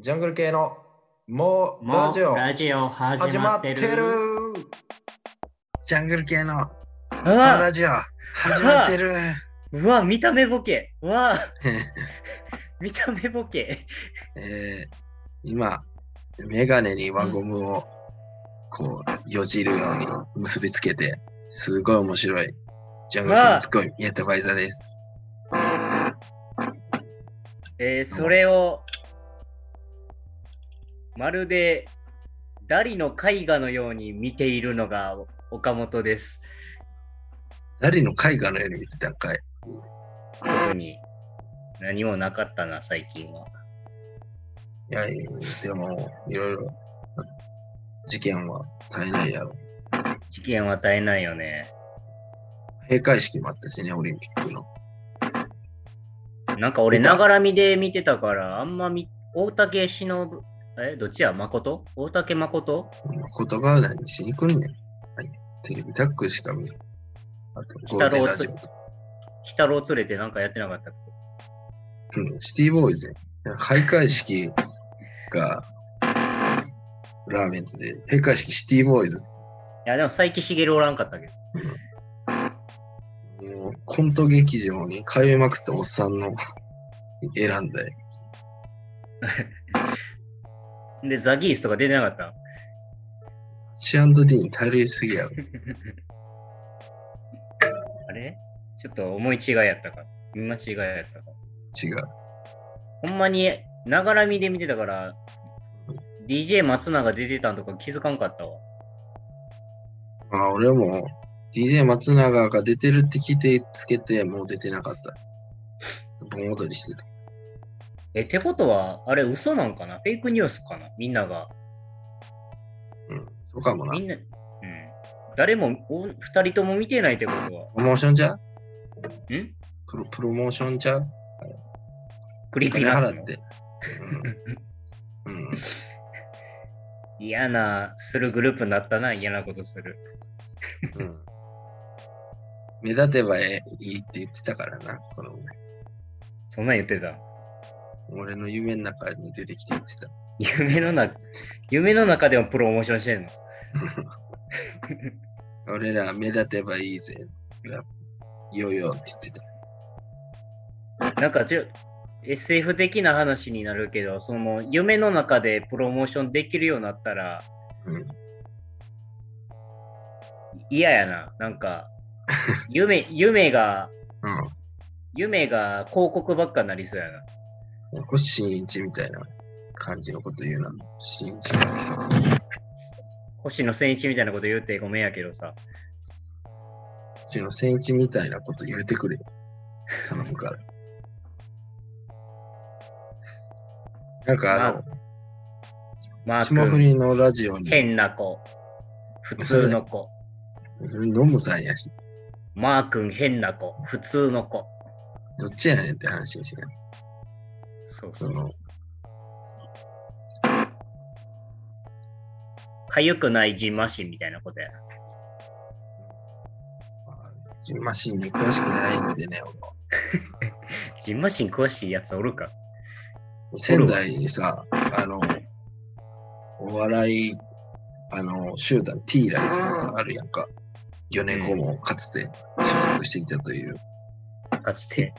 ジャングル系のもうもラジオ。うラジオ始始まっててる。る。ジャングル系のラジオ。始まってる。うわ、見た目ボケ。うわ、見た目ボケ。えー、今メガネに輪ゴムをこうよじるように結びつけてすごい面白い。ジャングル系のツッコミ。宮田ファイザーです。えー、それを、まるで、ダリの絵画のように見ているのが岡本です。誰の絵画のように見てたんかい特に何もなかったな、最近は。いやいやでもいろいろ事件は絶えないやろ事件は絶えないよね。閉会式もあったしねオリンピックのなんか俺、ながら見で見てたから、あんまみ、大竹しのぶ、え、どっちや？誠？大竹誠？ことが何しに来んねん。はい、テレビタックしか見ん。あと、ゴールデンラジオと。鬼太郎連れてなんかやってなかったっうん、シティボーイズや。開会式がラーメンズで、閉会式シティボーイズ。けいや、でも佐伯茂おらんかったけ？ど。もうコント劇場に通いまくったおっさんの選んだよ。で、ザギースとか出てなかったシアンド D に頼りすぎやろ。あれ？ちょっと思い違いやったか？見間違いやったか？違う。ほんまに、ながら見で見てたから、DJ 松永出てたんとか気づかんかったわ。まあ、俺も DJ 松永が出てるって聞いてつけて、もう出てなかった。盆踊りしてた。え、ってことは、あれ嘘なんかな？フェイクニュースかな？みんなが。うん、そうかもなみ。んな、うん。誰も、お二人とも見てないってことは。プロモーションじゃ？ん？プロプロモーションちゃ？うクリーピナッツって。うん。うん、嫌な、するグループになったな、嫌なことする。うん。目立てばえいいって言ってたからな、このそんなん言ってた。俺の夢の中に出てきて言ってた。夢の中、夢の中でもプロモーションしてんの？俺ら目立てばいいぜ。よよって言ってた。なんかちょ、SF 的な話になるけど、その夢の中でプロモーションできるようになったらうん。嫌やな。なんか、夢、夢が、うん。夢が広告ばっかになりそうやな。星新一みたいな感じのこと言うな。新一なんですよ。星野千一みたいなこと言うてごめんやけどさ。星野千一みたいなこと言うてくれよ。頼むから。なんかあの、マー霜降君、りのラジオに、変な子。普通の子。それノムさんやし、マー君、変な子。普通の子。どっちやねんって話ですね。そうそ。そうの、かゆくないジンマシンみたいなことやな。ジンマシンに詳しくないんでね、俺は ジンマシン詳しいやつおるか？仙台にさ、あの、お笑い、あの、集団 T ライズがあるやんか。魚猫もかつて所属していたという。かつて。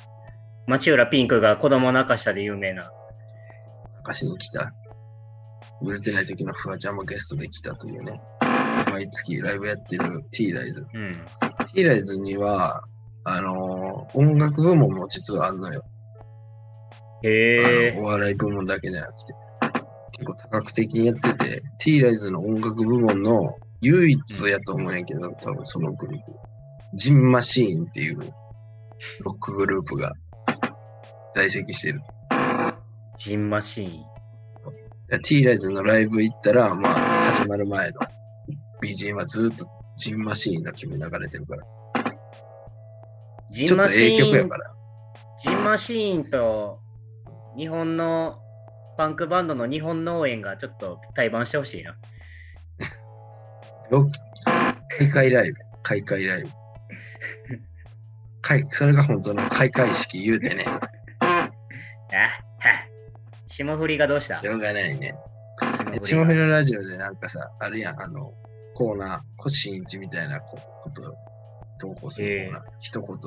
町浦ピンクが子供泣かしたで有名な。昔に来た、売れてない時のフワちゃんもゲストで来たというね。毎月ライブやってる T ライズ。うん。T ライズには、あの音楽部門も実はあんのよ。へえお笑い部門だけじゃなくて。結構多角的にやってて、T ライズの音楽部門の唯一やと思うんやけど、多分そのグループ。ジンマシーンっていうロックグループが在籍してる。ジンマシーン。T ライズのライブ行ったら、まあ、始まる前の BGM はずっとジンマシーンの曲流れてるから。ジちょっとンマシーンええ曲やか、ら。ジンマシーンと日本のパンクバンドの日本農園がちょっと対バンしてほしいな。よ開会ライブ。開会ライブ。開それが本当の開会式言うてね。あ は霜降りがどうした？しょうがないね。え、霜降りがチモフィララジオでなんかさ、あるやん、あの、コーナー、コシンチみたいなここと投稿するコーナー、一言。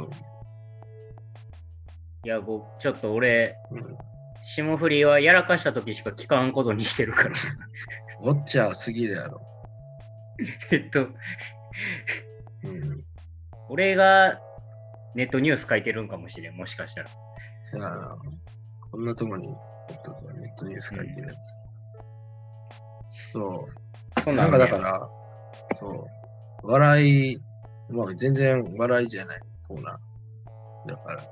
いや、ごちょっと俺、うん。霜降りはやらかした時しか聞かんことにしてるから。ウォッチャーすぎるやろ。えっと、うん。俺がネットニュース書いてるんかもしれん、もしかしたら。そやな。こんなとこにおったとはネットニュース書いてるやつ。そう。そんなんかだねから、そう。笑い、まあ全然笑いじゃないコーナー。だから、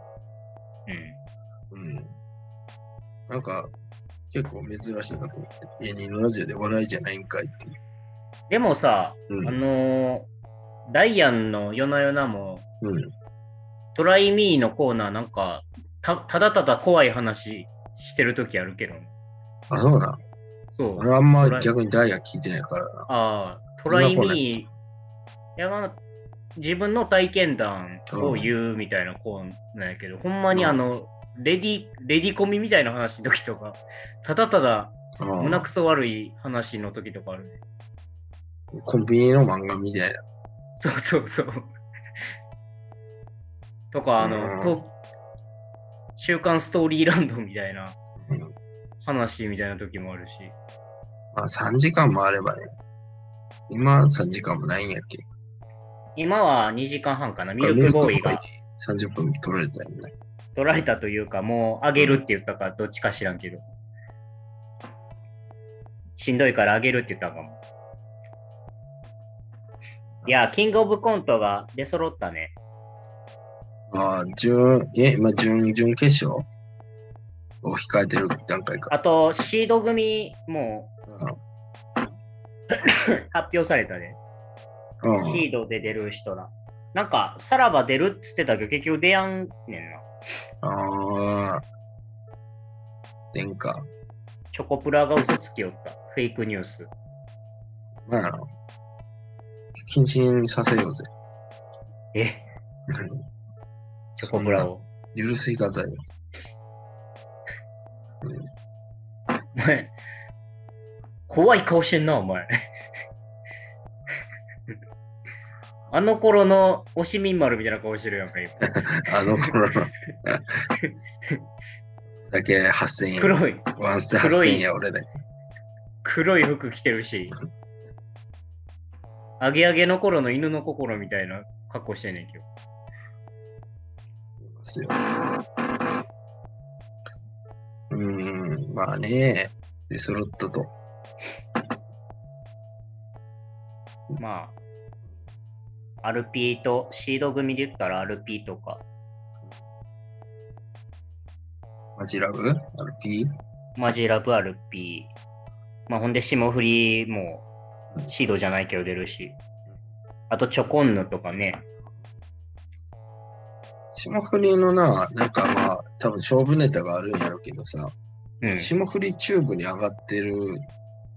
うん。うん。なんか、結構珍しいなと思って。芸人のラジオで笑いじゃないんかいっていう。でもさ、うんあのーダイアンの夜な夜なも、うん。トライミーのコーナーなんか、たただただ怖い話してる時あるけどね。あ、そうなん。そう。俺あんま逆にダイヤ聞いてないからな。ああ、トライミー、いやまあ、自分の体験談を言うみたいなコーナーやけど、ほんまにあの、レディ、レディコミみたいな話の時とか、ただただうん胸くそ悪い話の時とかあるね。コンビニの漫画みたいな。そうそうそう。とか、あうんの、と週刊ストーリーランドみたいなうん話みたいな時もあるし。まあ3時間もあればね。今3時間もないんやっけ？今は2時間半かな。ミルクボーイが30分取られたよね。取られたというか、もうあげるって言ったかどっちか知らんけど。しんどいからあげるって言ったかも。いや、キングオブコントが出揃ったね。ああ、準、え、今、準、準決勝？を控えてる段階か。あと、シード組もう発表されたね。ん。うん。シードで出る人ら。なんか、さらば出るっつってたけど、結局出やんねんな。ああ。殿下。チョコプラが嘘つきよった。フェイクニュース。まあ、謹慎させようぜ。え、チョコプラを。許す言い方よ。お前、怖い顔してんな、お前。あの頃のおしみん丸みたいな顔してるやんか、今。あの頃の。だけ8000円。黒い、ワンステ黒い8000円や、俺だけ。黒い服着てるし。アゲアゲの頃の犬の心みたいな格好してんねんけど。ますよ。うーん、まあね、で揃ったと。まあ、アルピーと、シード組で言ったらアルピーとか、マジラブ ?RP? マジラブアルピー。まあ、ほんで霜降りもシードじゃないけど出るし。あとチョコンヌとかね。霜降りのな、なんかまあ、多分勝負ネタがあるんやろうけどさ、うん。霜降りチューブに上がってる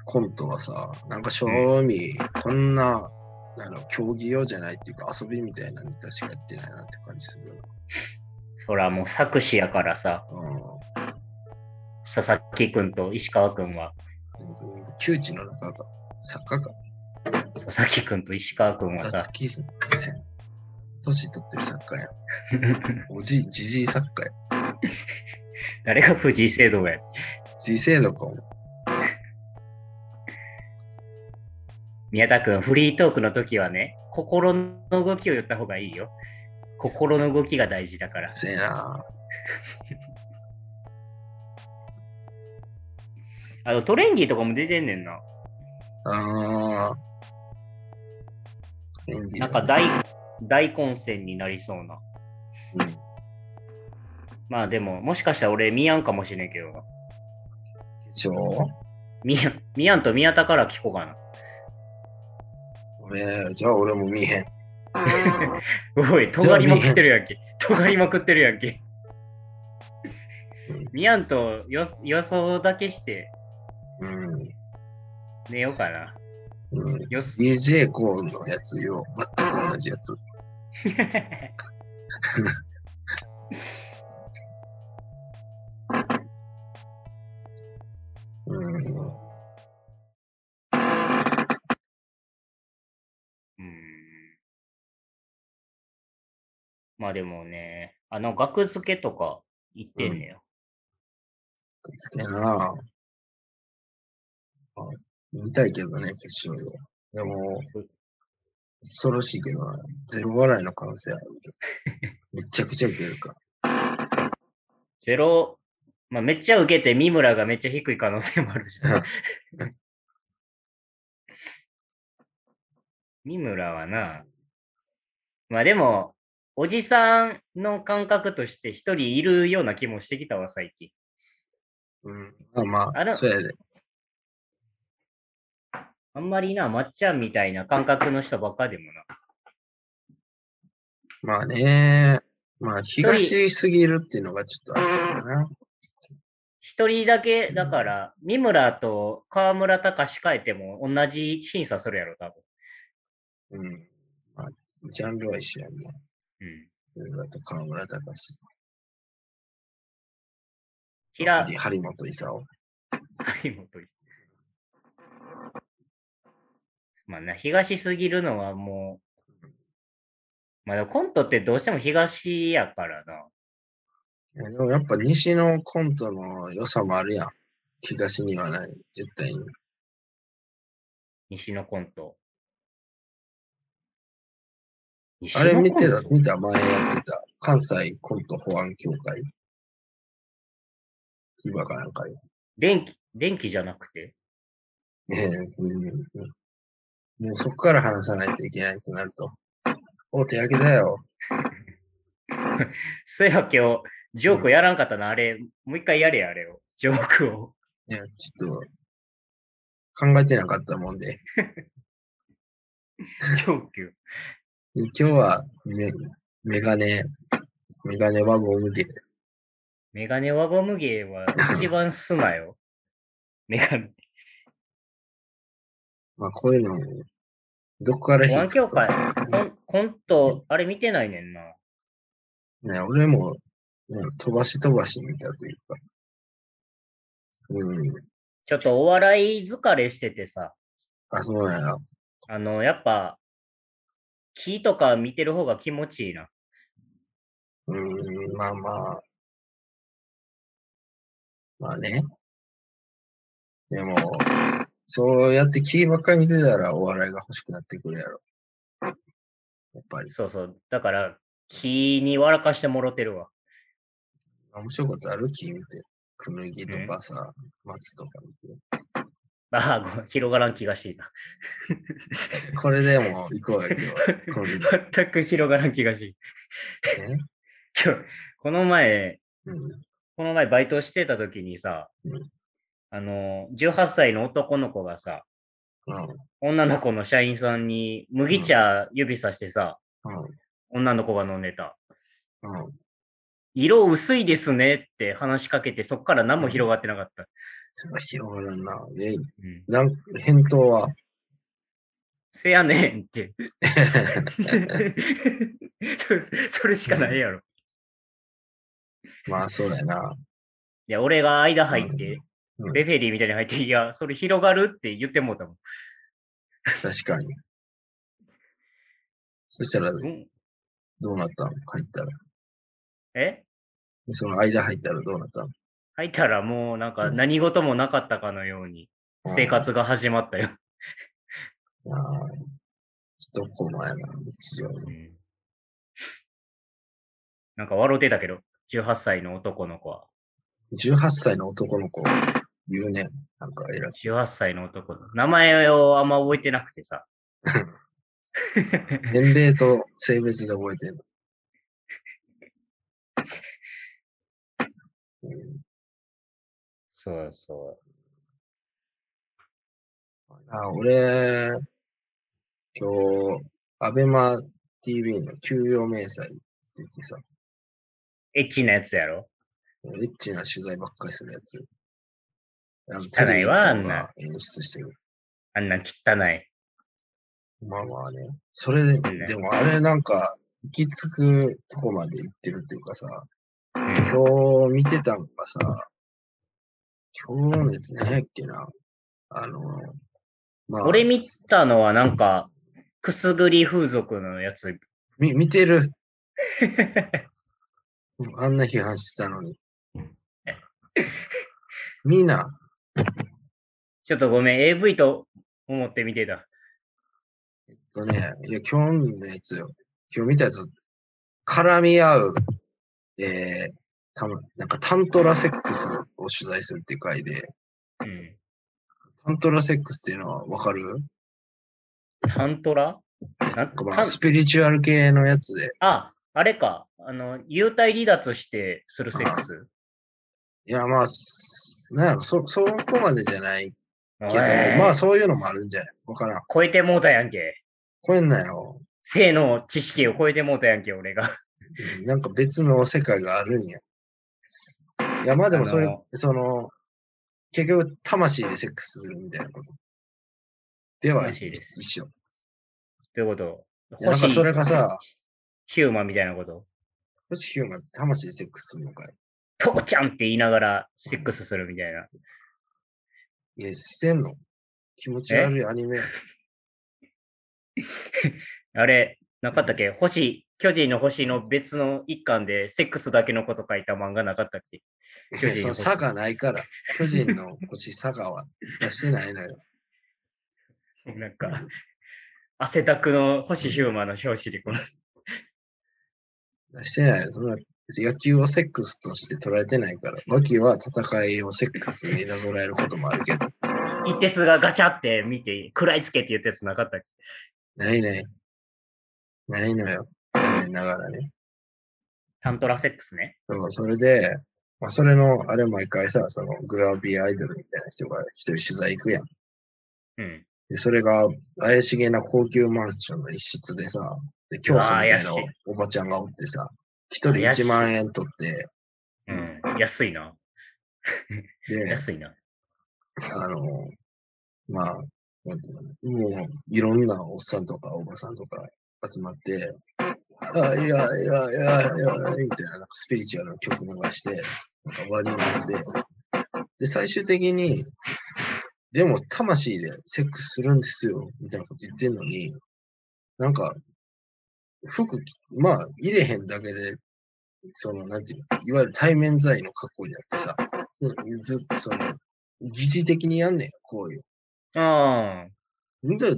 コントはさ、なんか正味、こんな、あの競技用じゃないっていうか遊びみたいなネタしかやってないなって感じするよそらもう作詞やからさ、な。うん。佐々木くんと石川くんは、窮地の中が、作家か。佐々木くんと石川くんはさ。年取ってる作家やん。おじい、じじい作家や。誰が藤井聖堂や。じ制度かも。宮田くん、フリートークの時はね、心の動きを言った方がいいよ。心の動きが大事だから。せえな。あの、トレンディとかも出てんねんな。ああ。なんか大、大混戦になりそうな。うん。まあでも、もしかしたら俺見やんかもしれんけどな。決勝見やん、見やんと宮田から聞こうかな。俺、じゃあ俺も見えへん。おい、尖りまくってるやんけ。尖りまくってるやんけ。見やんと予予想だけしてうん。寝ようかな。うん、DJ コーンのやつよ。全く同じやつ。うん。まあでもね、あの、額付けとか言ってんねよ。くっつけなあ見たいけどね、決勝で。でも、恐ろしいけどな、ゼロ笑いの可能性ある。めちゃくちゃ受けるか。ゼロ、まあめっちゃ受けて、三村がめっちゃ低い可能性もあるじゃん。三村はな、まあでも、おじさんの感覚として一人いるような気もしてきたわ、最近。うん。まあまあ、あれそうやで。あんまりな、まっちゃんみたいな感覚の人ばっかでもな。まあね、まあ東すぎるっていうのがちょっとあるかな。一人だけ、だから、三村と河村隆変えても同じ審査するやろ、多うん。まあ、ジャンルは一緒やん。な。分。うん。上と河村隆。平、張張本勲。張本いまあな、東すぎるのはもう、まあでもコントってどうしても東やからな。でもやっぱ西のコントの良さもあるやん。東にはない。絶対に。西のコント。西あれ見てた、見た前やってた。関西コント保安協会。キバかなんかで。電気、電気じゃなくて？ええうんうんもうそこから話さないといけないとなると。お、手上げだよ。そういや今日、ジョークやらんかったな、あれ、もう一回やれや、あれを。ジョークを。いや、ちょっと、考えてなかったもんで。ジョーク。今日はメ、メガネ、メガネワゴンで、メガネ輪ゴム芸は一番すなよ。メガネ。まあこういうの、どこから保安協会かコン、コント、あれ見てないねんな。ね、俺も、ね、飛ばし飛ばし見たというか。うん。ちょっとお笑い疲れしててさ、あ、そうなんや。あの、やっぱ、木とか見てる方が気持ちいいな。うん、まあまあ。まあね。でも、そうやってキーばっかり見てたらお笑いが欲しくなってくるやろ。やっぱり。そうそう。だから、木に笑かしてもろてるわ。面白いことあるキー見て。くぬぎとかさ、松とか見て。ああ、広がらん気がしていた。これでも行こうよ、今日。全く広がらん気がしてい。今日、この前、うん。この前バイトしてた時にさ、うんあの、18歳の男の子がさ、うん。女の子の社員さんに麦茶指さしてさ、うん。女の子が飲んでた。うん。色薄いですねって話しかけて、そっから何も広がってなかった。それは広がるな。え、うん、なん、返答は？せやねんって。そ それしかないやろ。いまあそうやな。や、俺が間入って、うん、レフェリーみたいに入って、いや、それ広がるって言ってもうたもん。確かに。そしたらうん、どうなったの入ったら。え？その間入ったらどうなったの入ったらもうなんかうん何事もなかったかのように生活が始まったよ。ああ、一コマやな、日常の。うんなんか笑うてたけど、18歳の男の子は。18歳の男の子？言うね。なんか偉い。18歳の男の名前をあんま覚えてなくてさ。年齢と性別で覚えてるの。うんそうそあ俺、今日、アベマ TV の給与明細って言ってさ、う。エッチなやつやろ？エッチな取材ばっかりするやつ。汚いわあんな演出してる。あんなん汚い。まあまあね。それで、ねでもあれなんか、行き着くとこまで行ってるっていうかさ、うん今日見てたんがさ、今日のやつ何やっけな。あの、まあ、俺見たのはなんか、くすぐり風俗のやつ。み見てる。あんな批判してたのに。みんな、ちょっとごめん、AV と思って見てた。えっとね、いや、今日のやつよ。今日見たやつ、絡み合う、えー、たなんかタントラセックスを取材するっていう回で、うん。タントラセックスっていうのはわかる？タントラ？なんかまあスピリチュアル系のやつで、あ、あれか。あの、幽体離脱してするセックス？いや、まあ、すなんそ、そこまでじゃないけど、えーまあそういうのもあるんじゃない？わからん。超えてもうたやんけ。こえんなよ。性の知識を超えてもうたやんけ、俺が。うんなんか別の世界があるんや。いや、まあでもそれ、あのその、結局、魂でセックスするみたいなこと。では、魂です一緒。ということ？なんかそれがさ、ヒューマンみたいなこと？星ヒューマンって魂でセックスするのかい？父ちゃんって言いながらセックスするみたいな。いや、してんの？気持ち悪いアニメ。あれ、なかったっけ？星、巨人の星の別の一巻でセックスだけのこと書いた漫画なかったっけ？巨人の差がないから。巨人の星、佐賀は出してないのよ。なんか、汗だくの星ヒューマンの表紙でこの、出してないよ。そんな野球をセックスとして捉えてないから。バキは戦いをセックスになぞらえることもあるけど。一鉄がガチャって見て、食らいつけって言ったやつなかったっけ？ないない。ないのよ。残念ながらね。タントラセックスね。そうそれで、まあ、それの、あれ毎回さ、そのグラビアアイドルみたいな人が一人取材行くやん。うん。で、それが怪しげな高級マンションの一室でさ、で、教祖みたいなおばちゃんがおってさ、一人怪しい1万円取って、うん。安いな。で、安いな。あの、まあ、なんていうの、もう、いろんなおっさんとかおばさんとか集まって、あ、いやいやいやいや、みたいな、なんかスピリチュアルな曲流して、なんか終わりになって、で、最終的に、でも、魂でセックスするんですよ、みたいなこと言ってんのに、なんか、服着、まあ、入れへんだけで、その、なんていうの、いわゆる対面罪の格好になってさ、そのずっと、その、疑似的にやんねん、こういう。あんで、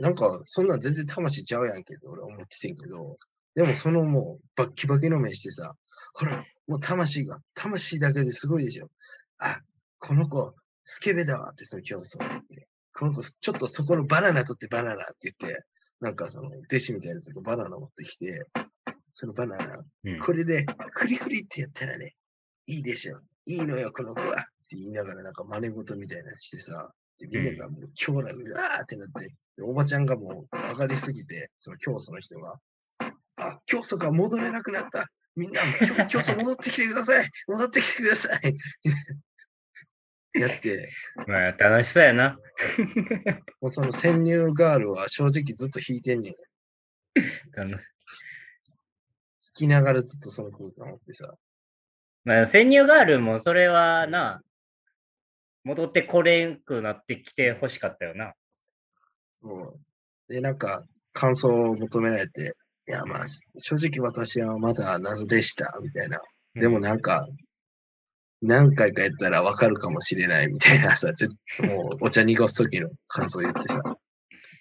なんか、そんなん全然魂ちゃうやんけど、俺思っててんけど、でもそのもう、バッキバキの目してさ、ほら、もう魂が、魂だけですごいでしょ。あ、この子、スケベだわって、その競争って。この子、ちょっとそこのバナナ取ってバナナって言って、なんかその、弟子みたいなやつがバナナ持ってきて、そのバナナ、あ。うん。これで、フリフリってやったらね、いいでしょ。いいのよ、この子は。って言いながら、なんか真似事みたいなのしてさ、でみんながもう今日らうわーってなって、でおばちゃんがもう上がりすぎて、その教祖の人が、あ、教祖が戻れなくなった。みんな、教教祖戻ってきてください。戻ってきてください。やって、まあ、楽しそうやな。もうその潜入ガールは正直ずっと弾いてんねん。弾あのきながらずっとその空間をってさ。まあ、潜入ガールもそれはな、戻ってこれんくなってきて欲しかったよな。そう。で、なんか、感想を求められて、いや、まあ、正直私はまだ謎でした、みたいな。でもなんか、何回かやったらわかるかもしれないみたいなさ、絶もうお茶濁す時の感想言ってさ、終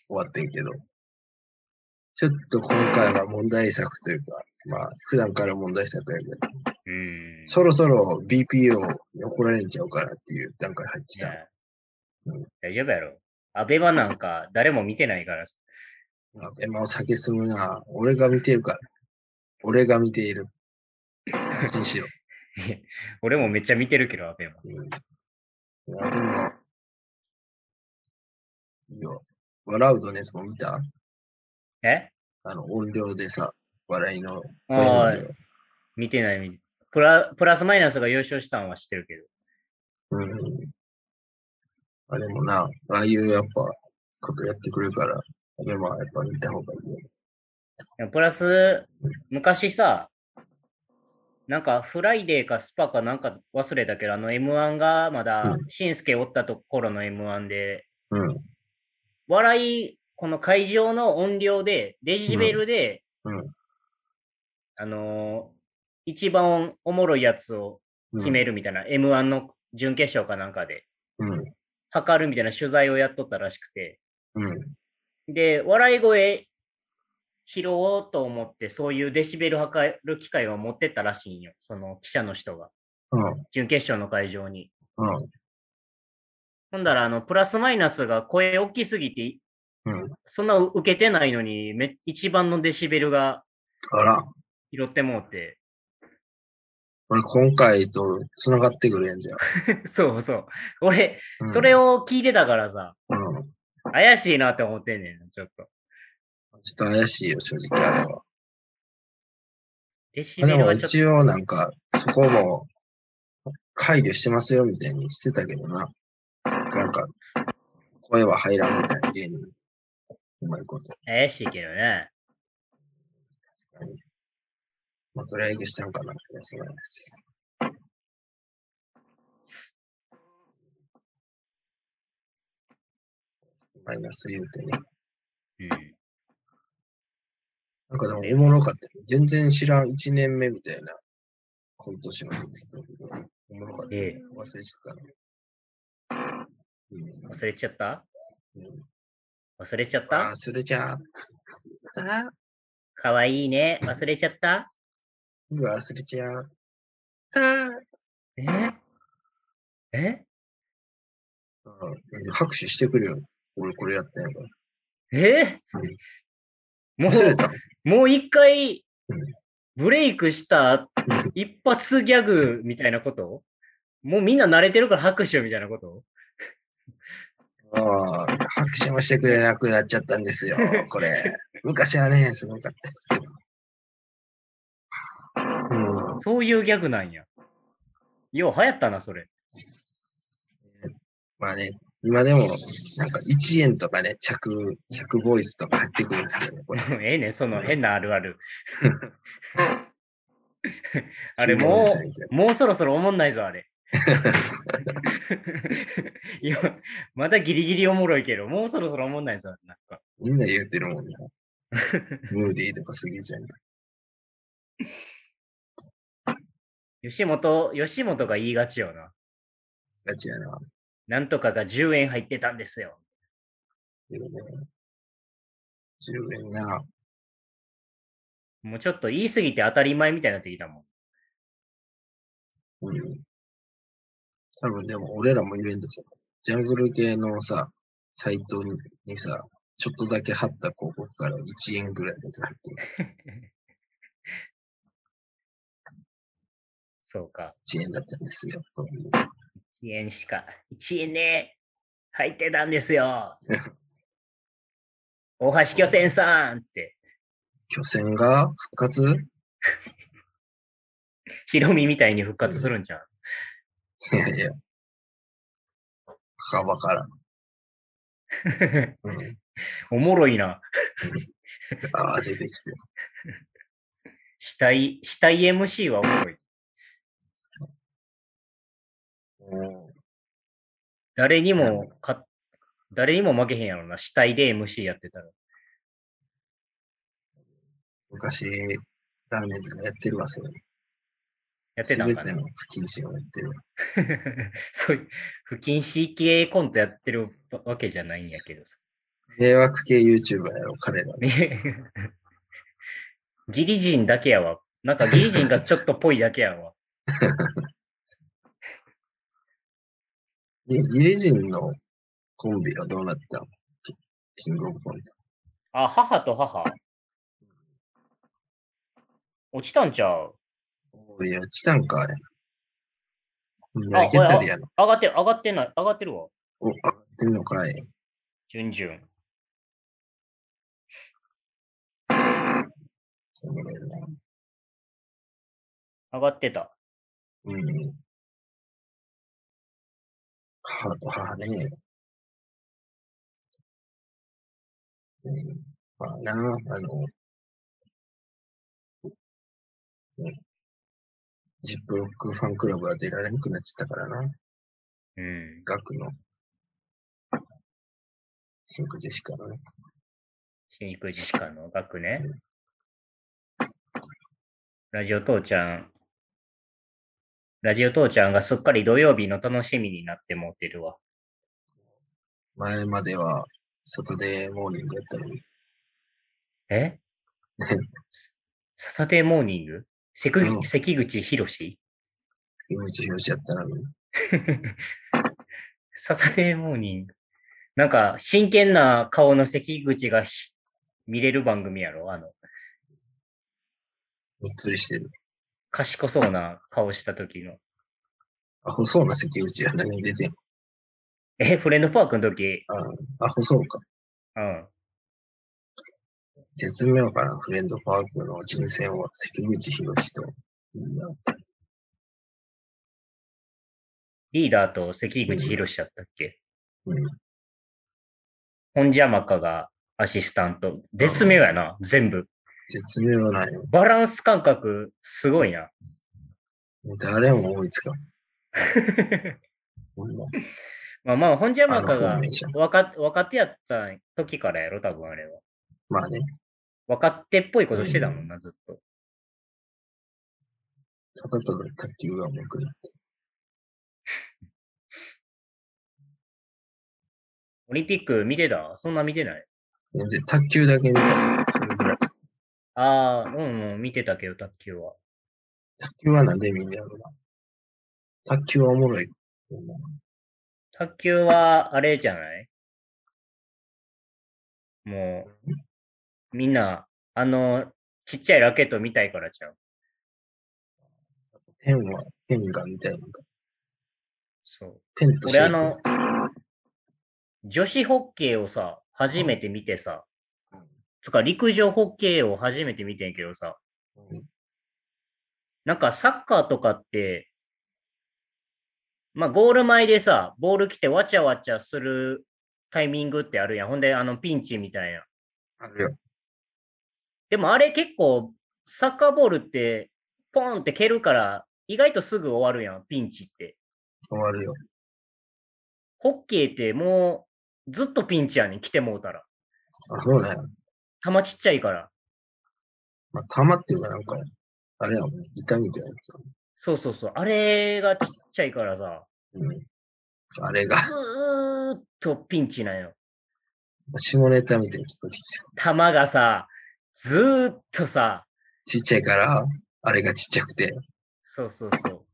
わってんけど。ちょっと今回は問題作というか、まあ、普段から問題作やけど、うん。そろそろ BPO に怒られんちゃうかなっていう段階入ってた。大丈夫やろ。アベマなんか誰も見てないから。まあ、エマを酒すむな。俺が見てるから。俺が見ている。安心しろ。俺もめっちゃ見てるけど、アベマ。うん。いや、でも、いいよ。笑うとね、も見た？え？あの、音量でさ、笑いの声ああの量。見てない見てプラ。プラスマイナスが優勝したんは知ってるけど。うん。あれもな、ああいうやっぱ、ことやってくれるから、でもやっぱ見た方がいいよ。でもプラス、昔さ、なんかフライデーかスパかなんか忘れたけど、あの M1 がまだうんしんすけおったところの M1 で、うん。笑い、この会場の音量で、デジベルで、うん。あのー一番おもろいやつを決めるみたいな、M1 の準決勝かなんかで、うん。測るみたいな取材をやっとったらしくて、うん。で、笑い声拾おうと思って、そういうデシベル測る機械を持ってったらしいんよ、その記者の人が、うん。準決勝の会場に。うん。ほんだら、あの、プラスマイナスが声大きすぎて、うん。そんな受けてないのに、め一番のデシベルがあら、拾ってもうて、これ今回と繋がってくるやんじゃん。そうそう。俺、うんそれを聞いてたからさ、うん。怪しいなって思ってんねん、ちょっと。ちょっと怪しいよ、正直あれは。デシあでもベル一応なんか、そこも配慮してますよみたいにしてたけどな。なんか、声は入らんみたいな芸人。うまいこと。と怪しいけどね。枕営業したんかなそうです。マイナス言うてね。うん。なんかでもおもろかったよ。全然知らん1年目みたいなコント師のおもろかった、えね。忘れちゃったな。うん忘れちゃった？うん忘れちゃった？忘れちゃった？かわいいね。忘れちゃった？忘れちゃった。え？え？うん拍手してくれよ。俺これやってんやから。え？も忘れた。う、もう一回うん、ブレイクした一発ギャグみたいなこと？もうみんな慣れてるから拍手みたいなこと？拍手もしてくれなくなっちゃったんですよ、これ。昔はね、すごかったですけど。うん、そういうギャグなんや。よう流行ったな、それ。まあね、今でも、なんか1円とかね、着、着ボイスとか入ってくるんですけどね、これ。ええねんその変なあるある。あれもうもうそろそろおもんないぞ、あれ。いや、まだギリギリおもろいけど、もうそろそろおもんないぞ、なんか。みんな言ってるもんな。ムーディーとかすぎちゃう。吉本、吉本が言いがちよな。ガチやな。なんとかが10円入ってたんですよ。けどね。10円な。もうちょっと言い過ぎて当たり前みたいになってきたもん。うん。多分でも俺らも言えんですよ。ジャングル系のさ、サイトににさ、ちょっとだけ貼った広告から1円ぐらいだけ入ってる。そうか。1円だったんですよ。そういう1円しか、1円ね、入ってたんですよ。大橋巨泉さんって、巨船が復活？ヒロミみたいに復活するんじゃん。いやいや。墓場から。うん、おもろいな。ああ、出てきて。死体、死体 MC はおもろい。うん誰にもか、誰にも負けへんやろな。死体で MC やってたら。昔、ラーメンとかやってるわ、それ。やってたんかな不謹慎をやってる。そういう、不謹慎系コントやってるわけじゃないんやけどさ。迷惑系 YouTuber やろ、彼ら。ね ギリ人だけやわ。なんかギリ人がちょっとぽいだけやわ。ギ ギリ人のコンビはどうなったの？キキングオブコント。あ、母と母。落ちたんちゃう？おいや、来たんかい。あ焼けたりやろ。上がってる、上がってない、上がってるわ。お、上がってんのかい。順々。おもろいな上がってた。うん。母と母ね。うん、まあな、あの、ね、ジップロックファンクラブは出られなくなっちゃったからな。うん。学の。シンクジェシカのね。シンクジェシカの？学ね。ラジオ父ちゃん。ラジオ父ちゃんがすっかり土曜日の楽しみになって持ってるわ。前まではサタデーモーニングやったのに。え？ササデーモーニング？関うん口関口博士？井口博士やったのに。ササデーモーニング。なんか、真剣な顔の関口がひ見れる番組やろ？あの、むっつりしてる。賢そうな顔した時の。アホそうな関口は何に出てんえ、フレンドパークの時、アホそうか。うん。絶妙かな、フレンドパークの人選は関口博士といいなって。リーダーと関口博士だったっけ？うん。本邪魔かがアシスタント。絶妙やな、全部。絶妙なんよ。バランス感覚、すごいな。誰も思いつかん。ま まあまあ、本邪魔かが若若手やった時からやろ、多分あれは。まあね、若手っぽいことしてたもんな、ずっと。ただただ卓球が上手くなって。オリンピック見てた？そんな見てない？全然卓球だけ見た。それぐらい。ああ、うん、うん、見てたけど、卓球は。卓球はなんで見んねやろな。卓球はおもろい。卓球は、あれじゃない？もう、みんな、あの、ちっちゃいラケット見たいからちゃう？ペンは、ペンがみたいな。そう。ペンと俺あの、女子ホッケーをさ、初めて見てさ、つか陸上ホッケーを初めて見てんけどさ、うんなんかサッカーとかって、まあゴール前でさ、ボール来てわちゃわちゃするタイミングってあるやん。ほんで、あのピンチみたいな。あるよ。でもあれ結構、サッカーボールって、ポンって蹴るから、意外とすぐ終わるやん、ピンチって。終わるよ。ホッケーってもう、ずっとピンチやねん、来てもうたら。あ、そうね。球ちっちゃいから。まあ、玉っていうかなんか、あれやもん。板みたいなやつそうそうそう。あれがちっちゃいからさ、うん。あれが、ずーっとピンチなんよ。下ネタみたいに聞こえてきた。球がさ、ずーっとさ、ちっちゃいから、あれがちっちゃくて、そうそうそう。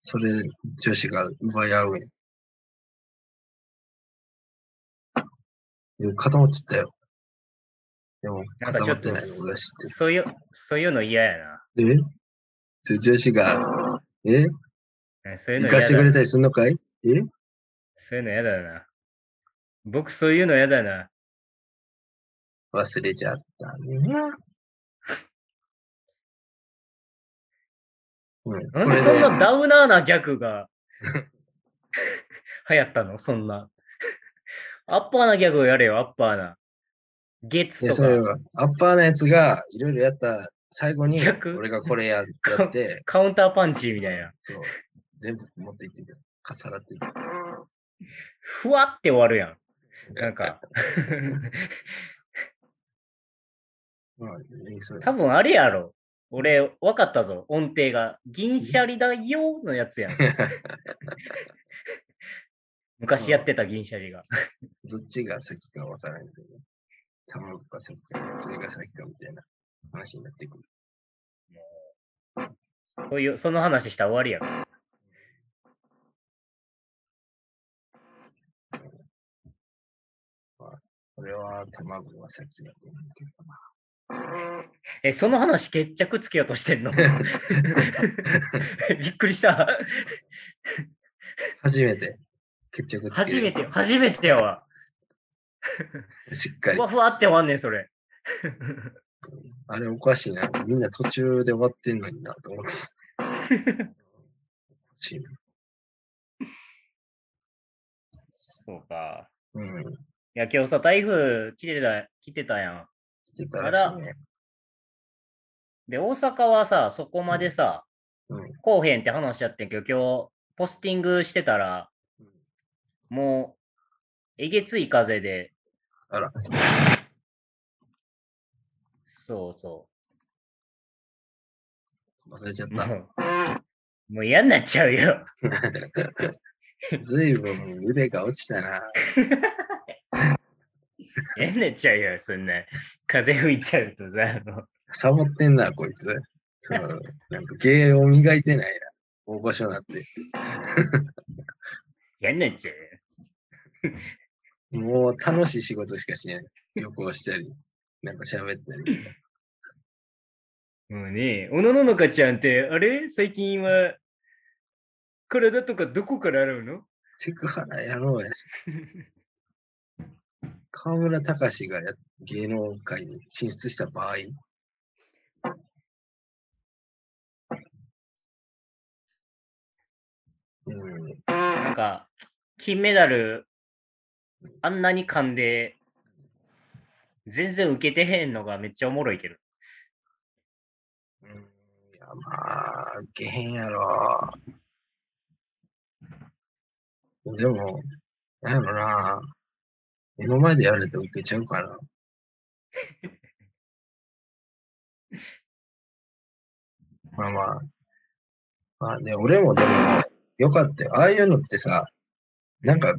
それ、女子が奪い合うやん。固まっちゃったよ。でも、固まってないの俺は知ってそういう、そういうの嫌やな。る。えそ女子が、え？うんそういうの行かしてく。れたりすんのかい？え？そういうの嫌だな。僕そういうの嫌だな。忘れちゃったな。うん、なんでそんなダウナーなギャグが 流行ったの？そんな。アッパーなギャグをやれよ、アッパーな。ゲツで、とか、は、アッパーなやつがいろいろやった最後に、逆？俺がこれややって、カウンターパンチみたいな。そう、全部持っていってた。かさらってた。ふわって終わるやん。なんか、まあ、多分あれやろ。俺、分かったぞ。音程が。銀シャリだよのやつやん。昔やってた銀シャリが。どっちが先かわからないけど、ね、卵が先か、それが先かみたいな話になってくる。そういう、その話したら終わりやろ。これは卵が先だと思うけどな。え、その話決着つけようとしてんの？びっくりした。初めて決着つける初めてよ、初めてやわ。しっかりふわ。ふわって終わんねん、それ。あれおかしいな。みんな途中で終わってんのになと思って。おかしいなそうか。うん。いや、今日さ、台風来てた、来てたやん。来てたらしいね。で、大阪はさ、そこまでさ、うん。こうへんって話しちゃってんけど、今日、ポスティングしてたら、もう、えげつい風で、あら。そうそ忘れちゃっう。た。もう、もう嫌になっちゃうよ。ずいぶん腕が落ちたな。嫌になっちゃうよ、そんな。風吹いちゃうとさ、あのサボってんな、こいつ。そうなんか芸を磨いてないな。大御所になって。嫌になっちゃうよ。もう楽しい仕事しかしない。旅行したり、なんか喋ったり。もうね、おのののかちゃんって、あれ？最近は、体とかどこから洗うの？セクハラやろうやし。河村隆がや芸能界に進出した場合、うん、なんか、金メダル、あんなに噛んで、全然受けてへんのがめっちゃおもろいけど。うん、いやまあ、受けへんやろ。でも、なんやろな。目の前でやられて受けちゃうかな。まあまあ。まあね、俺もでも、よかったよ。ああいうのってさ、なんか、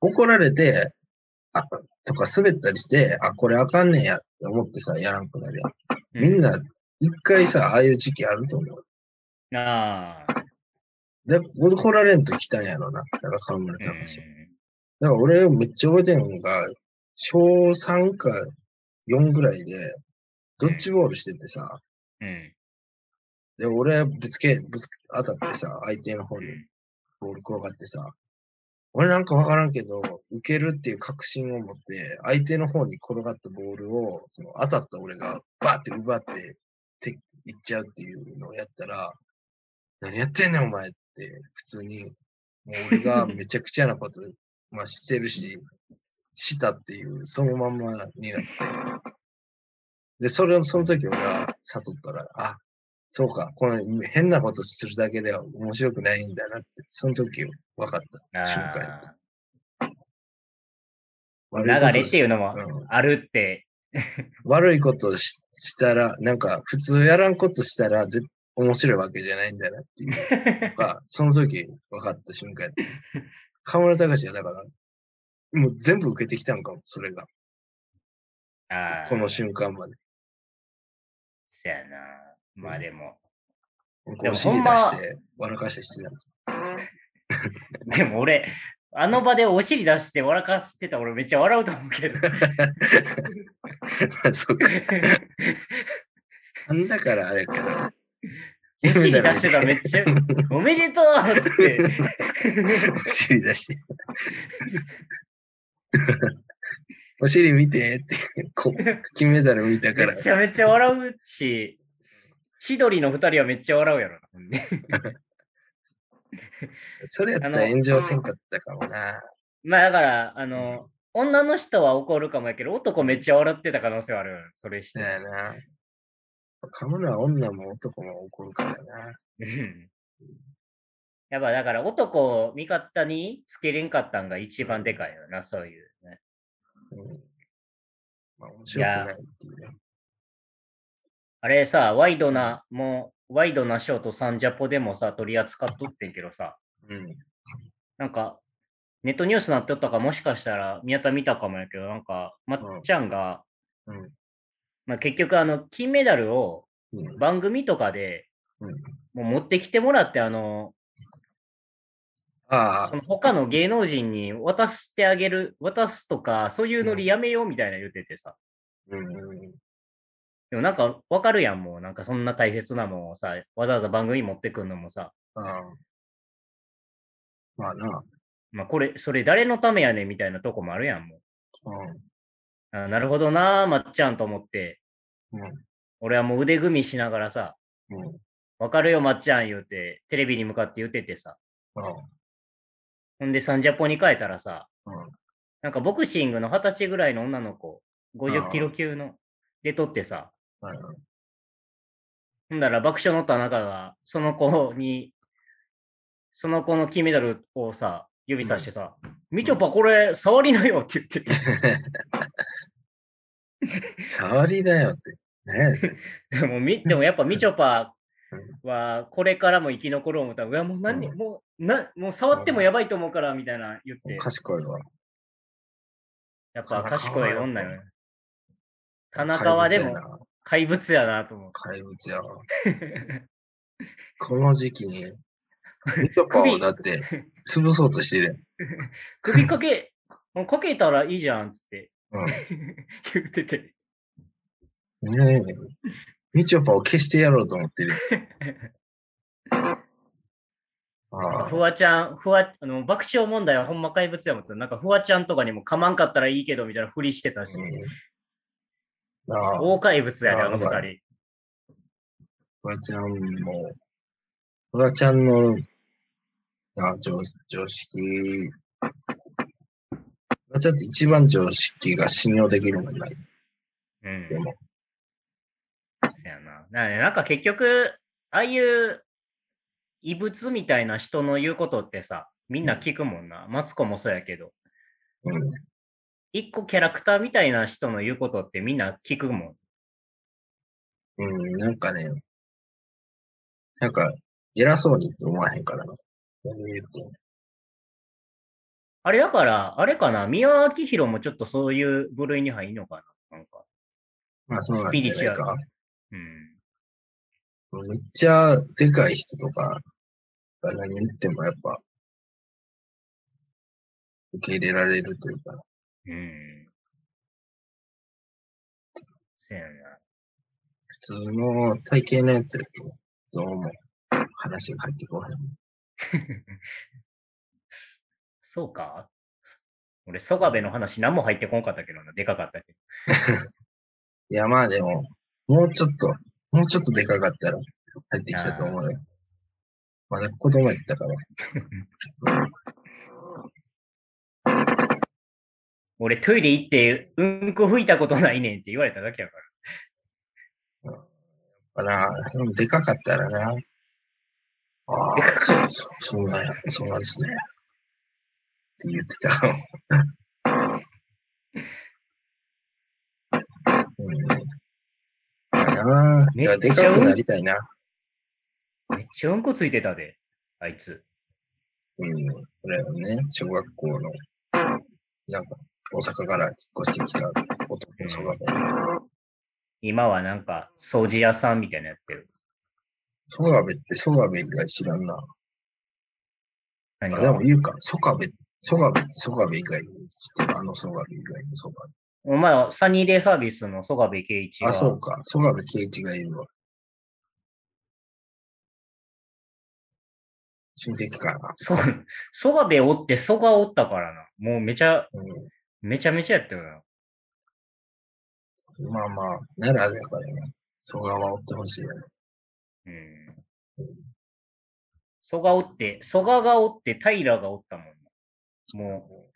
怒られて、あ、とか滑ったりして、あ、これあかんねんやって思ってさ、やらんくなるやん。みんな、一回さ、ああいう時期あると思う。なあ。で、怒られんと来たんやろな。だから河村うん隆。だから俺めっちゃ覚えてるのが、小3か4ぐらいで、ドッジボールしててさ、うん。で、俺ぶつけ、ぶつ当たってさ、相手の方にうん。ボール転がってさ、俺なんかわからんけど、受けるっていう確信を持って、相手の方に転がったボールを、その当たった俺がバーって奪って、ていっちゃうっていうのをやったら、何やってんねんお前って、普通に、もう俺がめちゃくちゃなこと、まあしてるし、したっていう、そのまんまになって。で、それを、その時俺は悟ったから、あ、そうか、この変なことするだけでは面白くないんだなって、その時分かった瞬間流れっていうのもうんあるって。悪いことししたら、なんか普通やらんことしたら絶面白いわけじゃないんだなっていうのが、その時分かった瞬間。河村隆はだから、もう全部受けてきたんかも、それが。ああ。この瞬間まで。そやな。まあでも。こでも出ほんまして、笑かしてしてたん でも俺、あの場でお尻出して笑かしてたら俺めっちゃ笑うと思うけど そうか。なんだからあれかな。お尻出してたらめっちゃ、おめでとうっつって。お尻出して。お尻見てって、こう金メダル見たからめ。ちゃめちゃ笑うし、千鳥の二人はめっちゃ笑うやろな。それやったら炎上せんかったかもな。まあだから、あの、女の人は怒るかもやけど、男めっちゃ笑ってた可能性はある。それして。やな。かむのは女も男も怒るからな。うんやっぱだから男を味方につけれんかったんが一番でかいよな、そういう、ね。うん。まあ面白くないっていうね。あれさ、ワイドな、もう、ワイドなショートサンジャポでもさ、取り扱っとってんけどさ、うん。なんか、ネットニュースなっておったかもしかしたら宮田見たかもやけど、なんか、まっちゃんが、うん。まあ、結局あの、金メダルをうん。番組とかでうん、もう持ってきてもらって、あの、あその他の芸能人に渡してあげる、渡すとか、そういうノリやめようみたいな言っててさ。でもなんかわかるやん、もう。なんかそんな大切なもんをさ、わざわざ番組に持ってくんのもさ。まあな。まあこれ、それ誰のためやねんみたいなとこもあるやん、もうん。う。あなるほどな、まっちゃんと思って。うん。俺はもう腕組みしながらさ、うん。わかるよ、まっちゃん言うて、テレビに向かって言っててさ。うん。ほんで、サンジャポに変えたらさ、うん。なんかボクシングの二十歳ぐらいの女の子、50キロ級の、で撮ってさ、ほんだら爆笑の田中が、その子に、その子の金メダルをさ、指さしてさ、みちょぱこれ触りなよって言ってて。触りだよって。でもみ、でもやっぱみちょぱはこれからも生き残ろう思ったら、うわ、もう何、うんもう、な、もう触ってもやばいと思うから、みたいな言って、賢いわ。やっぱ賢い女よね。田田中はでも怪物やなと思う。怪物やわ。この時期に、みちょぱをだって潰そうとしてる 首かけ、かけたらいいじゃんっつってやん。言ってて。うん。ねえ。みちょぱを消してやろうと思ってる。ああフワちゃん、フワ、あの爆笑問題はほんま怪物やもんって、なんかフワちゃんとかにもかまんかったらいいけどみたいなふりしてたし、うん、ああ、大怪物やで、あの二人。フワちゃんも、フワちゃんのあ常常識、フワちゃんって一番常識が信用できるもんない。うん。でも、そやな。ななんか結局、ああいう異物みたいな人の言うことってさ、みんな聞くもんな。マツコもそうやけど、うん、一個キャラクターみたいな人の言うことってみんな聞くもん。うん、なんかね、なんか、偉そうにって思わへんからな。何言ってもあれだから、あれかな、宮脇宏もちょっとそういう部類に入んのかななんか。まあ、そうなんじゃないか。うん。めっちゃでかい人とかが何言ってもやっぱ、受け入れられるというか、うん。せやな。普通の体型のやつやと、どうも話が入ってこない。そうか？俺、曽我部の話何も入ってこんかったけどな、でかかったけど。いや、まあでも、もうちょっと、もうちょっとでかかったら入ってきたと思うよ。まだ子供やったから。俺、トイレ行って、うんこ吹いたことないねんって言われただけやから。かな、でもでかかったらな。ああ、そうそう、そうなんや、そうなんですね。って言ってた。うん。まあなあ、いやでかくなりたいな。めっちゃうんこついてたで、あいつ。うん。これはね、小学校の、なんか、大阪から引っ越してきた男の子が、今はなんか、掃除屋さんみたいなのやってる。ソガベってソガベ以外知らんな。あ、でも言うか、ソガベ、ソガベソガベ以外に知ってるあのソガベ以外のソガベ。お前はサニーデイサービスの曽我部圭一が。あ、そうか。ソガベ圭一がいるわ。親戚かな。そう、曽我部おって曽我おったからな。もうめちゃ、うめちゃめちゃやったよな。ん。まあまあ、奈良だからね。蘇我は追ってほしいよね。うん。曽我おって、曽我がおって平がおったもん。も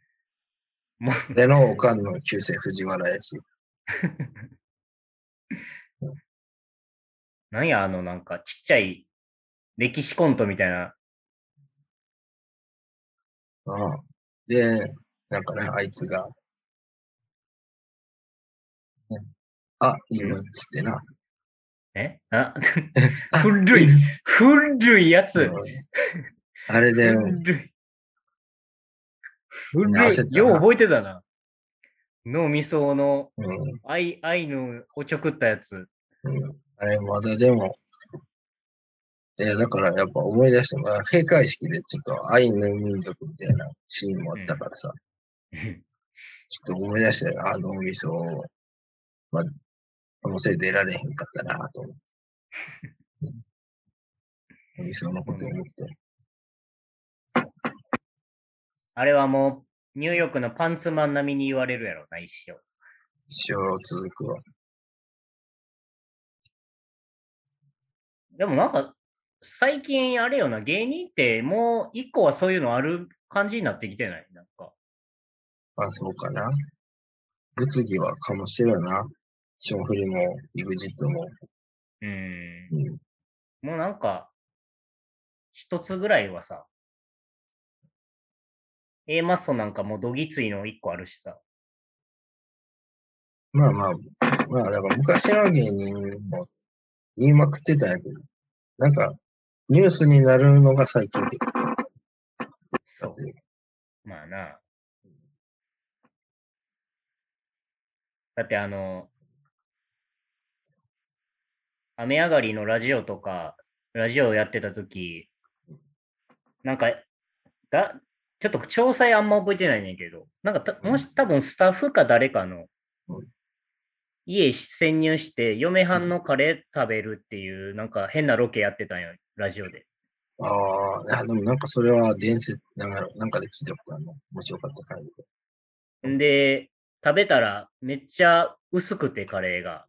う、もう、でのおかんの旧姓藤原やし。なんや、あの、なんか、ちっちゃい歴史コントみたいな。ああで、なんかね、あいつが、ねあ、いいのっつってな。え？あ？あ古い古いやつうん。あれで、古い。古い。よう覚えてたな。脳みそのうん、愛、愛のおちょくったやつ。うん、あれ、まだでも、いや、だからやっぱ思い出しても、あ閉会式でちょっと愛の民族みたいなシーンもあったからさ、ちょっと思い出して、あの味噌を、まあ、このせいで得られへんかったなと思って。お味噌のことを思って。あれはもう、ニューヨークのパンツマン並みに言われるやろな、一生。一生続くわ。でもなんか、最近あれよな、芸人ってもう一個はそういうのある感じになってきてない？なんか。あ、そうかな。物議はかもしれんな。霜降りも、EXIT も。うん。うん。もうなんか、一つぐらいはさ、A マッソなんかもうどぎついの一個あるしさ。まあまあ、まあ、だから昔の芸人も言いまくってたんやけど、なんか、ニュースになるのが最近ってこそうと。でまあな。だってあの、雨上がりのラジオとか、ラジオやってた時なんか、だ、ちょっと詳細あんま覚えてないねんけど、なんかた、もし多分スタッフか誰かのうん家潜入して、嫁はんのカレー食べるっていう、なんか変なロケやってたんよ、ラジオで。ああ、でもなんかそれは伝説、なんかなんかで聞いたことあるの？面白かった感じで。んで、食べたらめっちゃ薄くてカレーが。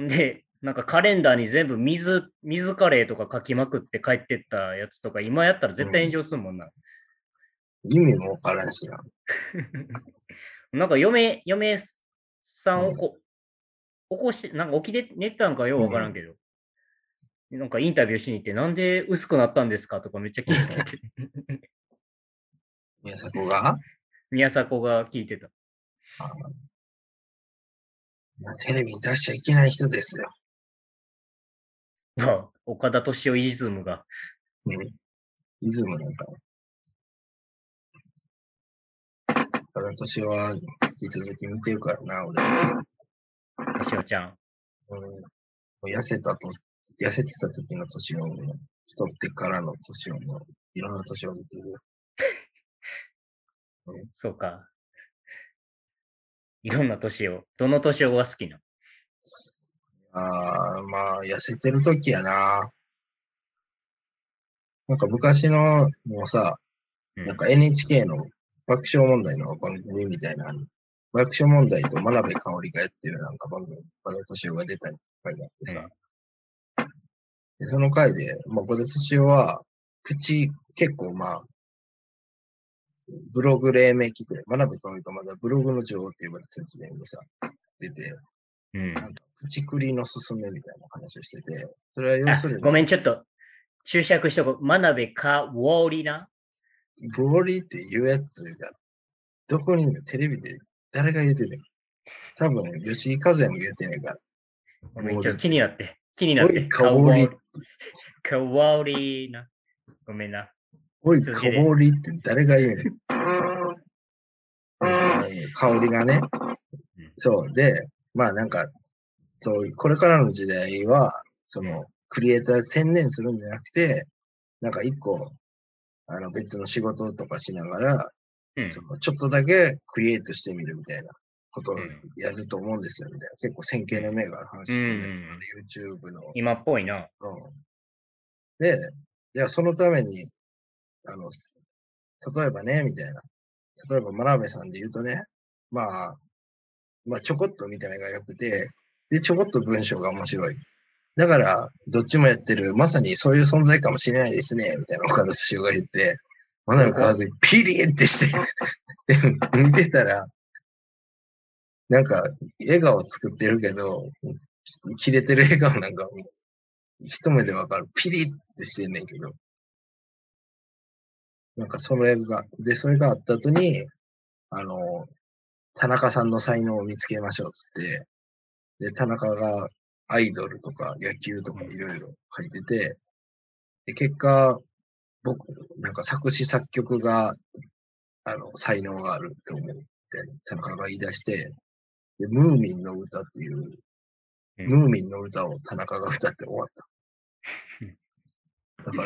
んで、なんかカレンダーに全部水、水カレーとか書きまくって帰ってったやつとか、今やったら絶対炎上するもんな。意味もわからんしな。なんか嫁、嫁さんをこ、起こして、なんか起きて寝てたんかようわからんけど、なんかインタビューしに行って、なんで薄くなったんですかとかめっちゃ聞いてて、宮迫が？宮迫が聞いてた。テレビに出しちゃいけない人ですよ。まあ岡田敏夫イズムが。うん。イズムなんか。ただ年は引き続き見てるからな、俺。敏夫ちゃん。うん、もう痩せたと、痩せてた時の年を、太ってからの年を、もういろんな年を見てるよ。そうか。いろんな年を。どの年をが好きなの？ああ、まあ、痩せてる時やな。なんか昔の、もうさ、うん。なんか NHK の爆笑問題の番組みたいな、爆笑問題と真鍋かおりがやってるなんか番組、岡田敏夫が出た回があってさ、でその回で、まあ、岡田敏夫は、口、結構まあ、ブログ黎明期くらい、真鍋かおりがまだブログの女王って呼ばれた説明にさ、出て、うん。なんか、口くりのすすめみたいな話をしてて、それは要あするに、ごめん、ちょっと注釈しとこう。真鍋かウォーリな？ブロリっていうやつが、どこにテレビで誰が言うてんねん。多分、吉井和也も言うてんねんから。ごめん、ウォーリちょっと気になって。気になって。かおり。かわおりな。ごめんな。おい、かおりって誰が言うね 香りがねうん。そう。で、まあなんか、そう、これからの時代は、その、クリエイター専念するんじゃなくて、なんか一個、あの別の仕事とかしながら、うん。そのちょっとだけクリエイトしてみるみたいなことをうんやると思うんですよ、みたいな。結構先見の明がある話してね、うんあの YouTube の。今っぽいな。うんで、いや、そのために、あの、す例えばね、みたいな。例えば、真鍋さんで言うとね、まあ、まあ、ちょこっと見た目が良くて、で、ちょこっと文章が面白い。だから、どっちもやってる、まさにそういう存在かもしれないですね、みたいな岡田敏夫が言って、真鍋和樹、ピリってして、で、見てたら、なんか、笑顔作ってるけど、切れてる笑顔なんか、一目でわかる。ピリってしてんねんけど。なんかそれが、で、それがあった後に、あの、田中さんの才能を見つけましょうっつって、で、田中がアイドルとか野球とかいろいろ書いてて、で、結果、僕、なんか作詞作曲が、あの、才能があると思うって、田中が言い出して、で、ムーミンの歌っていう、うん。ムーミンの歌を田中が歌って終わった。だか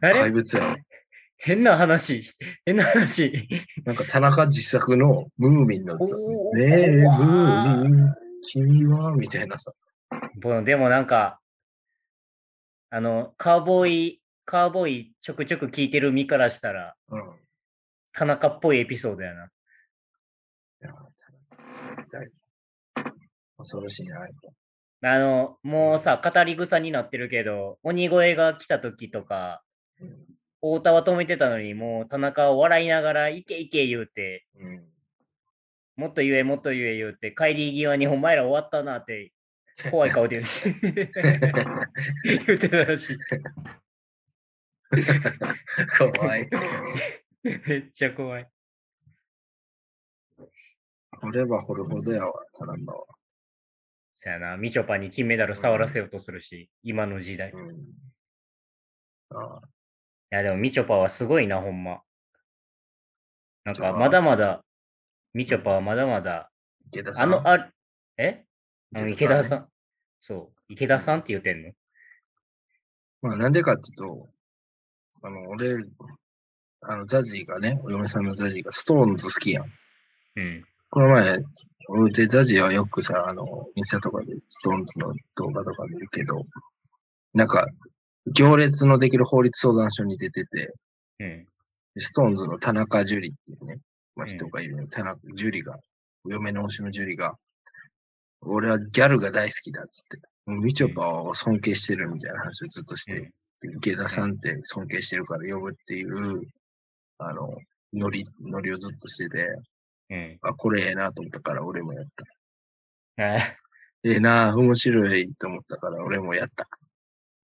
ら、怪物やわ変な話、変な話。なんか田中自作のムーミンの歌。おーねえ、ムーミン、君は？みたいなさ。でもなんか、あの、カーボーイ、カーボーイちょくちょく聞いてる身からしたら、うん。い田中っぽいエピソードやな。恐ろしいな。あの、もうさ、語り草になってるけど、鬼越が来た時とか、うん太田は止めてたのに、もう田中を笑いながら、いけいけ言うて、うん。もっと言え、もっと言え言うて、帰り際にお前ら終わったなって怖い顔で言う言ってたらしい。怖い。めっちゃ怖い。掘れば掘るほどやわ、タランバは。そやな、みちょぱに金メダル触らせようとするし、今の時代。いうん。ああ、や、でもみちょぱはすごいな、ほんま。なんか、まだまだ、みちょぱはまだまだ、池田さん。あの、あ、え？あの池田さ。ん。そう、池田さんって言ってんの？まあ、なんでかっていうと、あの、俺、あの、ザジーがね、お嫁さんのザジーがストーンズ好きやん。うん。この前、俺でザジーはよくさ、あの、インスタとかでストーンズの動画とか見るけど、なんか、行列のできる法律相談所に出てて、うん。ストーンズの田中樹里っていうね、まあ、うん人がいるの、田中樹里が、お嫁の推しの樹里が、俺はギャルが大好きだっつって、みちょぱを尊敬してるみたいな話をずっとして、うんで池田さんって尊敬してるから呼ぶっていう、あの、ノリ、ノリをずっとしてて、うん。あ、これええなと思ったから俺もやった。えええな面白いと思ったから俺もやった。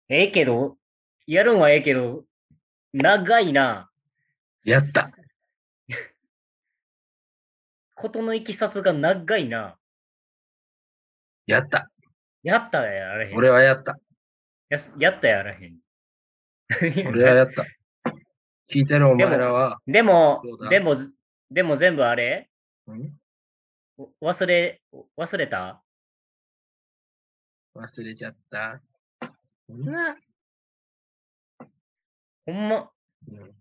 ええけど、やるんはええけど、長いな。やった ことのいきさつが長いな。やったやったらやらへん。俺はやったやすやったやらへん。俺はやった。聞いてるお前らは、でもでも、でも全部あれ？ん？忘れ、忘れた？忘れちゃった。な、ほんま、うん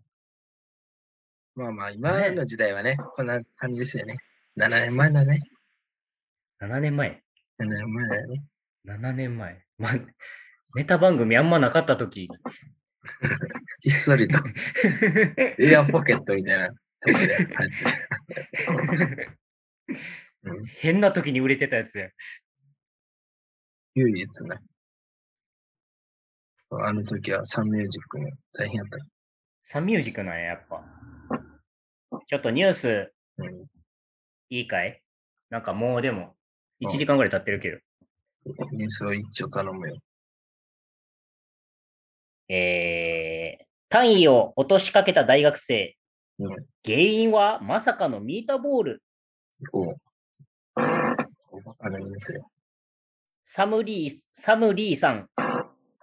まあまあ、今の時代はね、こんな感じですよね。7年前だね。7年前。7年前だよね。7年前。まあ、ネタ番組あんまなかったとき。ひっそりと、エアポケットみたいなとこで入って うん変な時に売れてたやつや。唯一ね。あの時はサンミュージックも大変やった。サンミュージックなんや、やっぱ。ちょっとニュースうん、いいかい？なんかもうでも、うん1時間ぐらい経ってるけど。ニュースを一応頼むよ。えー、単位を落としかけた大学生。うん原因はまさかのミートボール。おう。おバカなニュースよ。サムリー、サムリーさん、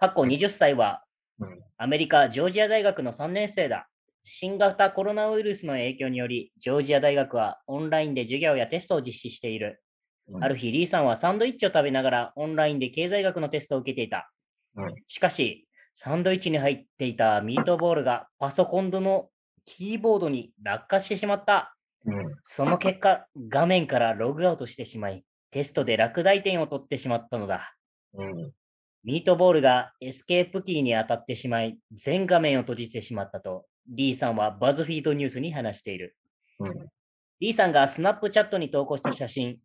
過去20歳はうん、アメリカ・ジョージア大学の3年生だ。新型コロナウイルスの影響により、ジョージア大学はオンラインで授業やテストを実施している。うんある日、リーさんはサンドイッチを食べながらオンラインで経済学のテストを受けていた。うんしかし、サンドイッチに入っていたミートボールがパソコンのキーボードに落下してしまった。うん。その結果、画面からログアウトしてしまい、テストで落第点を取ってしまったのだ。うん。ミートボールがエスケープキーに当たってしまい、全画面を閉じてしまったと、リーさんはバズフィードニュースに話している。うん。リーさんがスナップチャットに投稿した写真。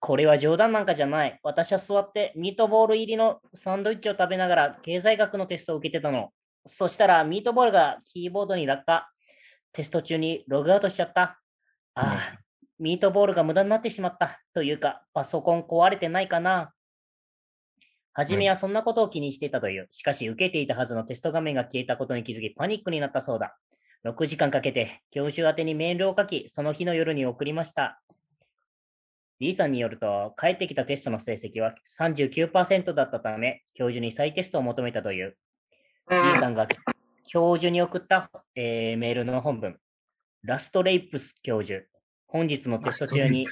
これは冗談なんかじゃない。私は座ってミートボール入りのサンドイッチを食べながら経済学のテストを受けてたの。そしたらミートボールがキーボードに落下。テスト中にログアウトしちゃった。ああ、ミートボールが無駄になってしまった。というか、パソコン壊れてないかな。はじめはそんなことを気にしていたという。しかし、受けていたはずのテスト画面が消えたことに気づき、パニックになったそうだ。6時間かけて、教授宛てにメールを書き、その日の夜に送りました。リーさんによると、帰ってきたテストの成績は39%だったため、教授に再テストを求めたという。リーさんが教授に送った、えーメールの本文。ラストレイプス教授。本日のテスト中に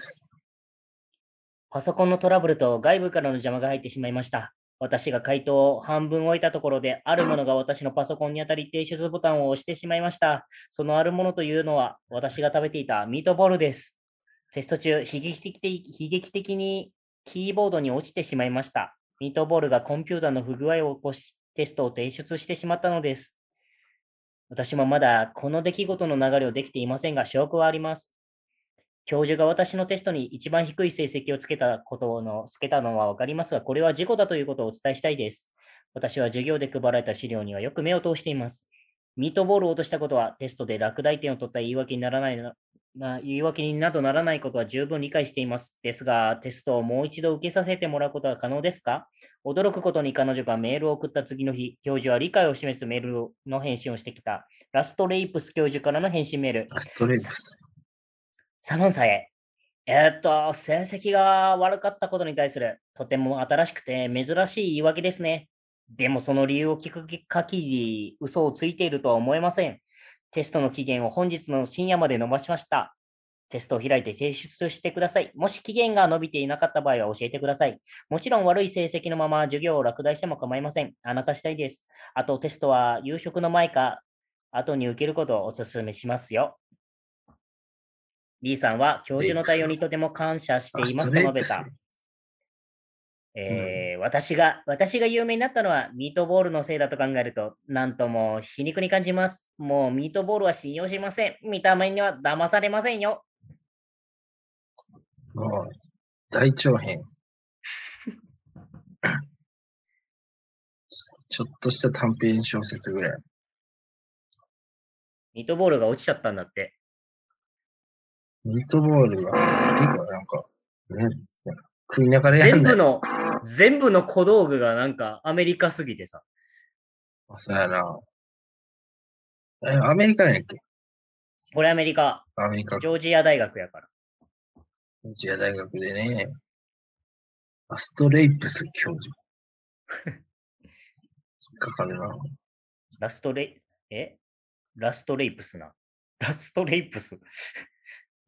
パソコンのトラブルと外部からの邪魔が入ってしまいました。私が回答を半分置いたところで、あるものが私のパソコンに当たり停止ボタンを押してしまいました。そのあるものというのは、私が食べていたミートボールです。テスト中、悲劇的悲劇的にキーボードに落ちてしまいました。ミートボールがコンピューターの不具合を起こし、テストを提出してしまったのです。私もまだこの出来事の流れをできていませんが、証拠はあります。教授が私のテストに一番低い成績をつけたことの、つけたのは分かりますが、これは事故だということをお伝えしたいです。私は授業で配られた資料にはよく目を通しています。ミートボールを落としたことはテストで落第点を取った言い訳にならないな言い訳になどならないことは十分理解しています。ですが、テストをもう一度受けさせてもらうことは可能ですか？驚くことに彼女がメールを送った次の日、教授は理解を示すメールの返信をしてきた。ラストレイプス教授からの返信メール。アストレイプス。サモンさえ。えーっと、成績が悪かったことに対するとても新しくて珍しい言い訳ですね。でもその理由を聞く限り嘘をついているとは思えません。テストの期限を本日の深夜まで延ばしました。テストを開いて提出してください。もし期限が伸びていなかった場合は教えてください。もちろん悪い成績のまま授業を落第しても構いません。あなた次第です。あとテストは夕食の前か後に受けることをお勧めしますよ。B さんは教授の対応にとても感謝していますと述べた。えー私が、私が有名になったのはミートボールのせいだと考えると、なんとも皮肉に感じます。もうミートボールは信用しません。見た目には騙されませんよ。もう、大長編。ちょっとした短編小説ぐらい。ミートボールが落ちちゃったんだって。ミートボールが、ていうかなんか、ね、食いながらやんない。全部の、全部の小道具がなんかアメリカすぎてさ。そうやな。え、アメリカなんやっけ？これアメリカ、アメリカ、ジョージア大学やから。ジョージア大学でね、アストレイプス教授。引っかかるな。ラストレイ、え？ラストレイプスな。ラストレイプス。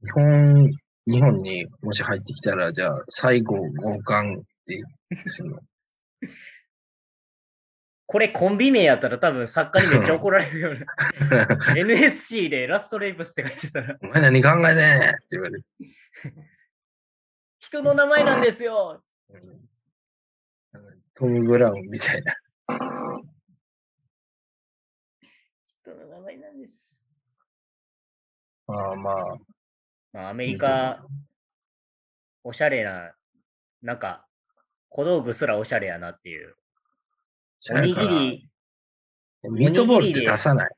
日本、日本にもし入ってきたら、じゃあ、最後、交換ってするの。これコンビ名やったら多分作家にめっちゃ怒られるよね。NSC でラストレイプスって書いてたら、お前何考えてん？って言われる。人の名前なんですよ。うんトム・ブラウンみたいな。人の名前なんです。まあまあ。まあ、アメリカ、おしゃれな、なんか、小道具すらおしゃれやなっていう。おにぎり、ミートボールって出さない。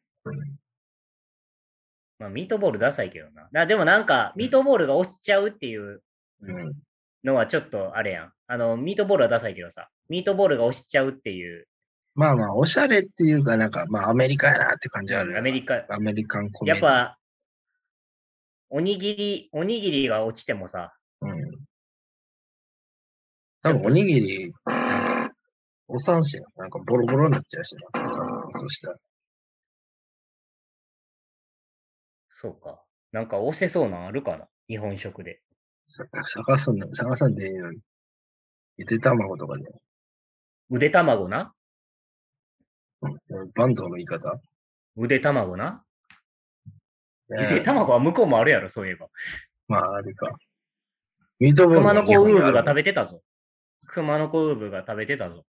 まあ、ミートボールダサいけどな。だでもなんか、ミートボールが落ちちゃうっていううん。のはちょっとあれやん。あの、ミートボールはダサいけどさ、ミートボールが落ちちゃうっていう、まあまあ、おしゃれっていうか、なんか、まあ、アメリカやなって感じある。アメリカ、アメリカンコメ。やっぱ、おにぎり、おにぎりが落ちてもさ、うん。多分、おにぎり、なんか、おな。なんか、ボロボロになっちゃうしな。多分、落としたら。そうか。なんか押せそうなんあるかな？日本食で。さ探すんだ、探さんでいいのに。ゆで卵とかね。腕卵な？うんそのバンドの言い方？腕卵な？ねゆで 卵は向こうもあるやろ、そういえば。まあ、あれか。ミートボール熊の子ウーブが食べべてたぞ。熊の子ウーブが食べてたぞ。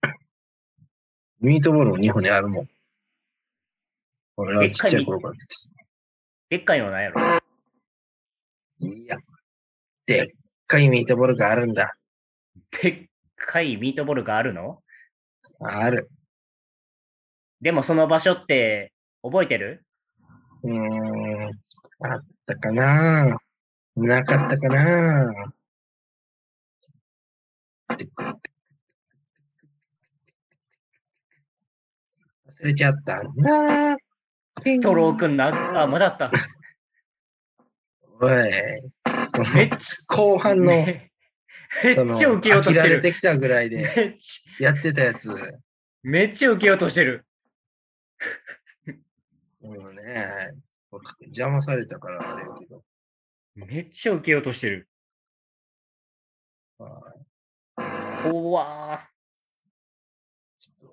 ミートボールも日本にあるもん。俺はちっちゃい頃からでっかいのなんやろ。いや、でっかいミートボールがあるんだ。でっかいミートボールがあるの？ある。でもその場所って覚えてる？うーん、あったかな。なかったかな。忘れちゃった。なストロークンな、あ、まだあった。おい、めっち後半の、ゃ、めめそのっちゃ受けようとしられてきたぐらいでめっちやってたやつ。めっちゃ受けようとしてる。もうね、邪魔されたからあれやけど。めっちゃ受けようとしてる。はい怖ー。ちょっ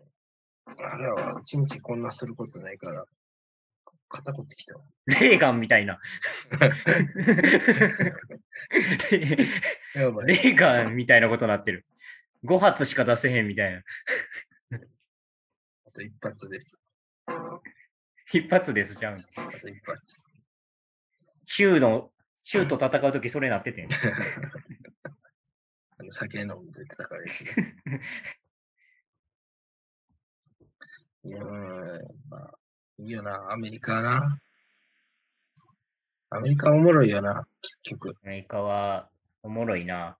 と、あれは一日こんなすることないから、肩凝ってきたわ。レーガンみたいな。レーガンみたいなことになってる。5発しか出せへんみたいな。あと一発です。一発ですじゃん。一発。州の、州と戦うときそれなっててん。あ の酒飲んで戦うやつね。いやー、まあ、いいよな、アメリカな。アメリカおもろいよな、結局。アメリカはおもろいな。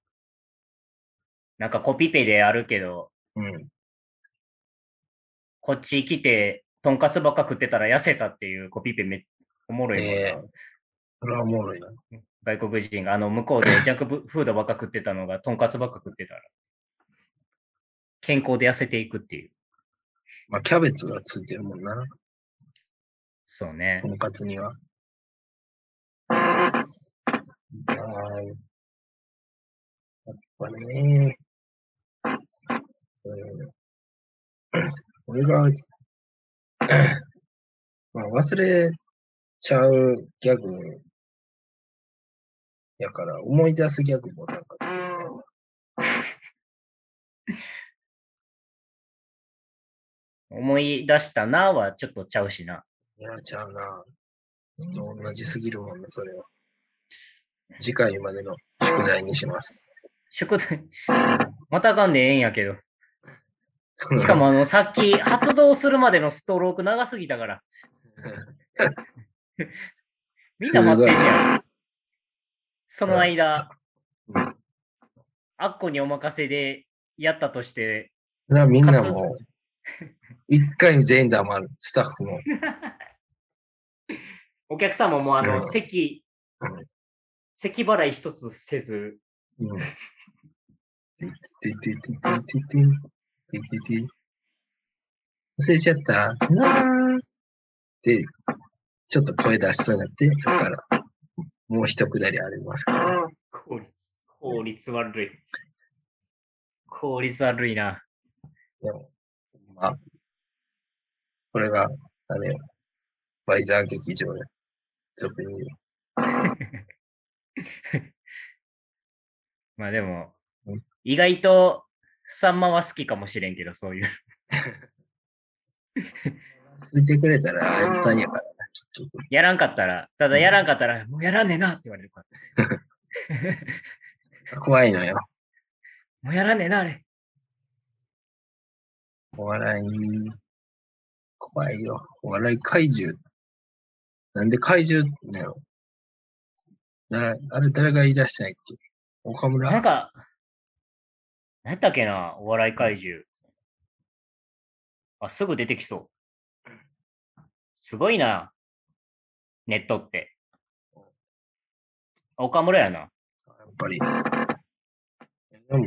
なんかコピペであるけど、うん。こっち来て、とんかつばっか食ってたら痩せたっていうコピペめおもろいもんな。えそれはおもろいな。外国人があの向こうで ジャンクフードばっか食ってたのがとんかつばっか食ってたら、健康で痩せていくっていう。まあ、キャベツがついてるもんな。そうねと。んかつには。ああ、やっぱね、うん、俺が、まあ、忘れちゃうギャグやから、思い出すギャグもなんか作りたい思い出したなはちょっとちゃうしな。いや、ちゃうな。ちょっと同じすぎるもんね、それは。次回までの宿題にします。宿題、またがんでええんやけど。しかもあの、さっき 発動するまでのストローク長すぎたから。みんな待ってんねや。その間、うん、アッコにお任せでやったとして、それはみんなもう、一回全員黙る、スタッフも。お客様もあの、うん席うん、席払い一つせず、うん。TTT。忘れちゃったなーって、ちょっと声出しそうになって、そこから、もう一くだりありますから、ね。効率、効率悪い。効率悪いな。でも、まあ、これが、あれよ、バイザー劇場で、俗に言う。まあでも、意外とさんまは好きかもしれんけど、そういう。ついてくれたらやったんやからな、結局。やらんかったら、ただやらんかったら、もうやらんねえなって言われるから。怖いのよ。もうやらんねえな、あれ。お笑い、怖いよ。お笑い怪獣。なんで怪獣なのだあれ誰が言い出したんやっけ？岡村なんか、何やったっけな、お笑い怪獣。あ、すぐ出てきそう。すごいな、ネットって。岡村やな。やっぱり。でも、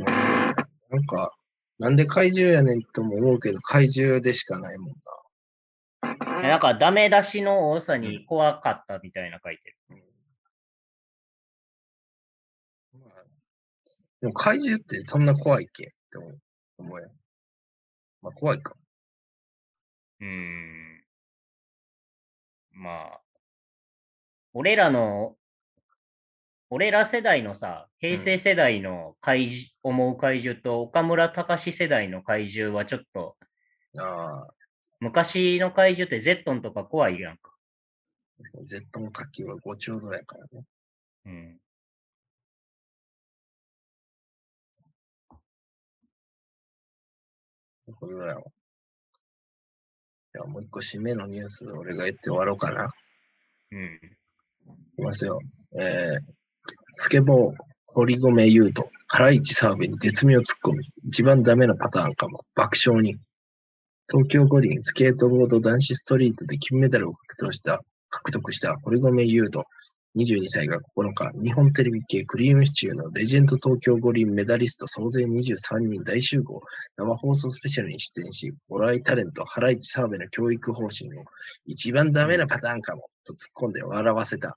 なんか、なんで怪獣やねんとも思うけど、怪獣でしかないもんな。えなんか、ダメ出しの多さに怖かったみたいな書いてる。でも怪獣ってそんな怖いっけ？って思う。まあ怖いか。うーん。まあ、俺らの、俺ら世代のさ、平成世代の怪獣、思う怪獣と岡村隆史世代の怪獣はちょっと、ああ、昔の怪獣ってゼットンとか怖いやんか。ゼットン火球は5丁度やからね。うん。だよ。じゃあもう一個締めのニュース俺が言って終わろうかな。うん。いきますよ。えー、スケボー、堀米優斗、ハライチ澤部に絶妙ツッコミ。一番ダメなパターンかも。爆笑に。東京五輪スケートボード男子ストリートで金メダルを獲得した、獲得した堀米優斗。22歳が9日、日本テレビ系クリームシチューのレジェンド東京五輪メダリスト総勢23人大集合生放送スペシャルに出演し、お笑いタレント、ハライチ澤部の教育方針を一番ダメなパターンかも、と突っ込んで笑わせた。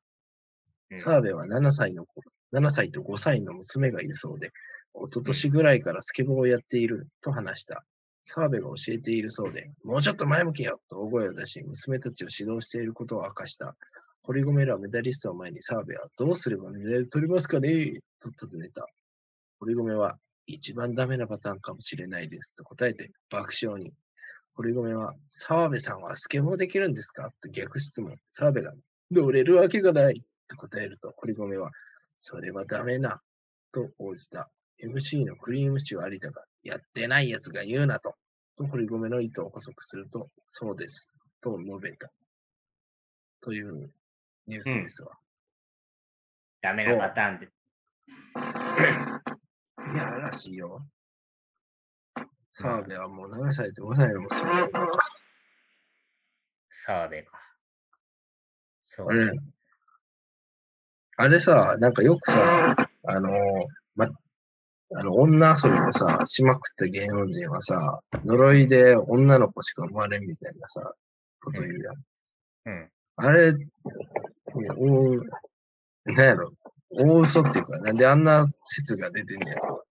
うん澤部は7歳の子、7歳と5歳の娘がいるそうで、一昨年ぐらいからスケボーをやっていると話した。澤部が教えているそうで、もうちょっと前向けよと大声を出し、娘たちを指導していることを明かした。堀米らメダリストを前に澤部はどうすればメダル取れますかね？と尋ねた。堀米は一番ダメなパターンかもしれないですと答えて爆笑に。堀米は澤部さんはスケボーできるんですか？と逆質問。澤部が乗れるわけがないと答えると堀米はそれはダメなと応じた。MC のクリームシチュー有田がやってないやつが言うなと。と堀米の意図を補足するとそうですと述べた。というニュースですわ。ダメなパターンって。いや、らしいよ。澤部はもう7歳と5歳のもそうだよ澤部か。そう。あれ、あれさ、なんかよくさ、あの、ま、あの、女遊びをさ、しまくった芸能人はさ、呪いで女の子しか生まれんみたいなさ、こと言うやん。うん。あれ、おなんやろ、大嘘っていうか、なんであんな説が出てんねやろ。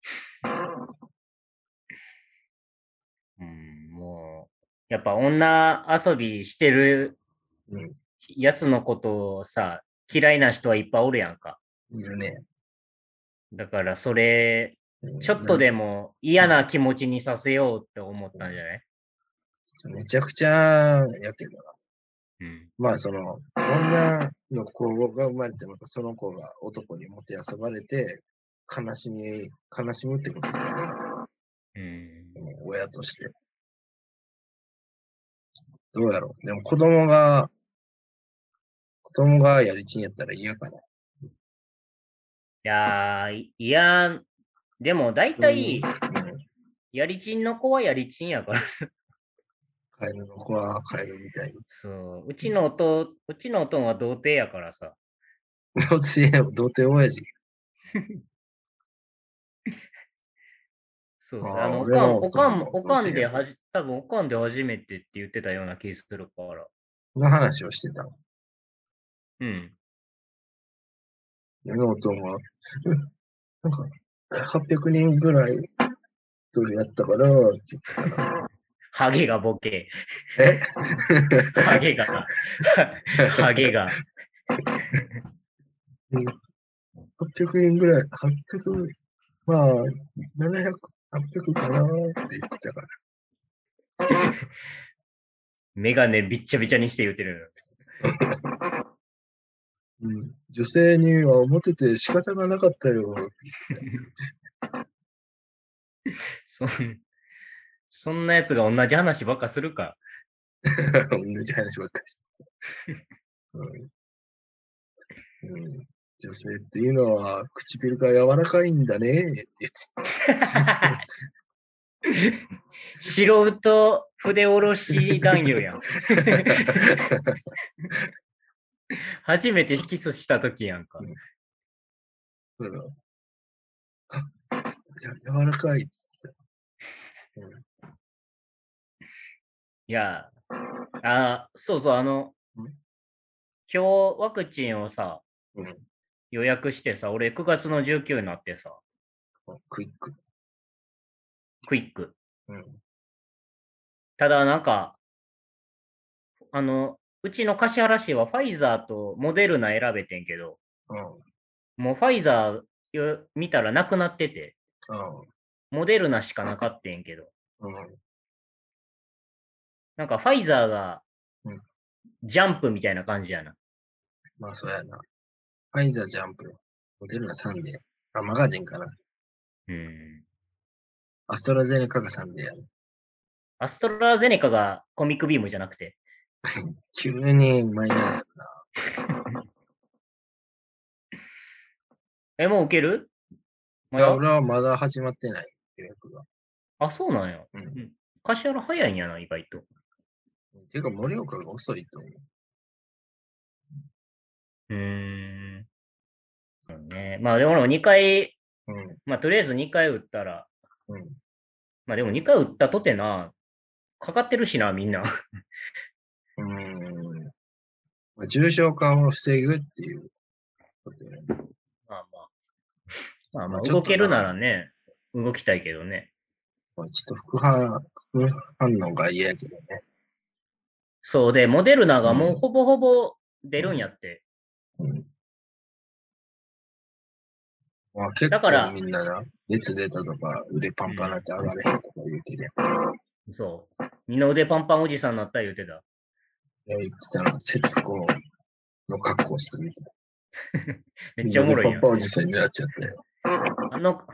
うん、もう、やっぱ女遊びしてるうん、やつのことをさ、嫌いな人はいっぱいおるやんか。いるね。だからそれ、うんちょっとでも嫌な気持ちにさせようって思ったんじゃない？めちゃくちゃやけどな。うん。まあその、女の子が生まれて、またその子が男にもてあそばれて、悲しみ、悲しむってことだよね。うん。親として。どうやろう。でも子供が、子供がやりちんやったら嫌かな。いやー、いいや、でも大体、うんやりちんの子はやりちんやから。カエルの子はカエルみたいに。そう。うちのおと、うちのおとんは童貞やからさ。童貞、童貞親父。そうそう。あの、おかん、おかん、おおかんではじ、多分おかんで初めてって言ってたような気するから。の話をしてたの？うん。俺の夫は、う んなんか、800人ぐらいとやったから、って言ってたな。ハゲがボケ。え？ハゲが。ハゲが。800人ぐらい、800、まあ、700、800かなって言ってたから。メガネびっちゃびちゃにして言ってるうん、女性にはモテて仕方がなかったよっての。そんそんなやつが同じ話ばっかするか。同じ話ばっかりして。うんうん、女性っていうのは唇が柔らかいんだね素人筆下ろし男優やん。初めてキスした時やんか。た。だからあや柔らかいって言っていや、あ、そうそう、あのん、今日ワクチンをさ、た。うん予約してさ、俺9月の19になってさ、クイック。クイック。うん。ただなんか、あの、うちの橿原市はファイザーとモデルナ選べてんけど、うん。もうファイザーよ見たらなくなってて、うん。モデルナしかなかってんけど、うん。なんかファイザーがうんジャンプみたいな感じやな。まあ、そうやな。ファイザージャンプ。モデルナサンデー。あ、マガジンかな。うん。アストラゼネカがサンデーやな。アストラゼネカがコミックビームじゃなくて、急にマイナーやな。え、もう受ける？まいや、だ俺はまだ始まってない予約が。あ、そうなんや。うんうん。橿原早いんやな、意外と。ていうか、盛岡が遅いと思う。うーん。そうね。まあでも俺も2回、うん。まあとりあえず2回打ったら、うん。まあでも2回打ったとてな、かかってるしな、みんな。うーん。まあ、重症化を防ぐっていうことやね。まあまあ。まあまあ、動けるならね、動きたいけどね。まあ、ちょっと副反副反応が嫌やけどね。そうで、モデルナがもううんほぼほぼ出るんやって。あ、結だから構みんなな、熱出たとか、腕パンパンなって上がれへんとか言うてるやん。そう。二の腕パンパンおじさんになった言うてた。いや言ってたの、節子の格好してみてた。めっちゃおもろいやんパンパンおじさんになっちゃったよ。あの、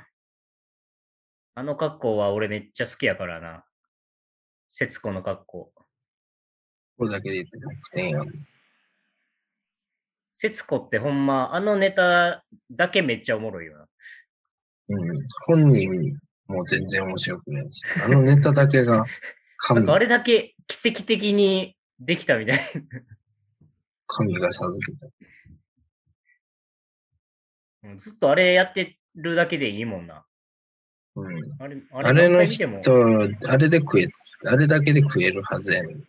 あの格好は俺めっちゃ好きやからな。節子の格好。ここだけで言って100点やん。節子ってほんま、あのネタだけめっちゃおもろいよな。うん。本人も全然面白くないし、あのネタだけが なん神かあれだけ奇跡的にできたみたい神が授けた。な。うんずっとあれやってるだけでいいもんな。うん。あれ、ああれの人も、、あれで食え、あれだけで食えるはずやねん。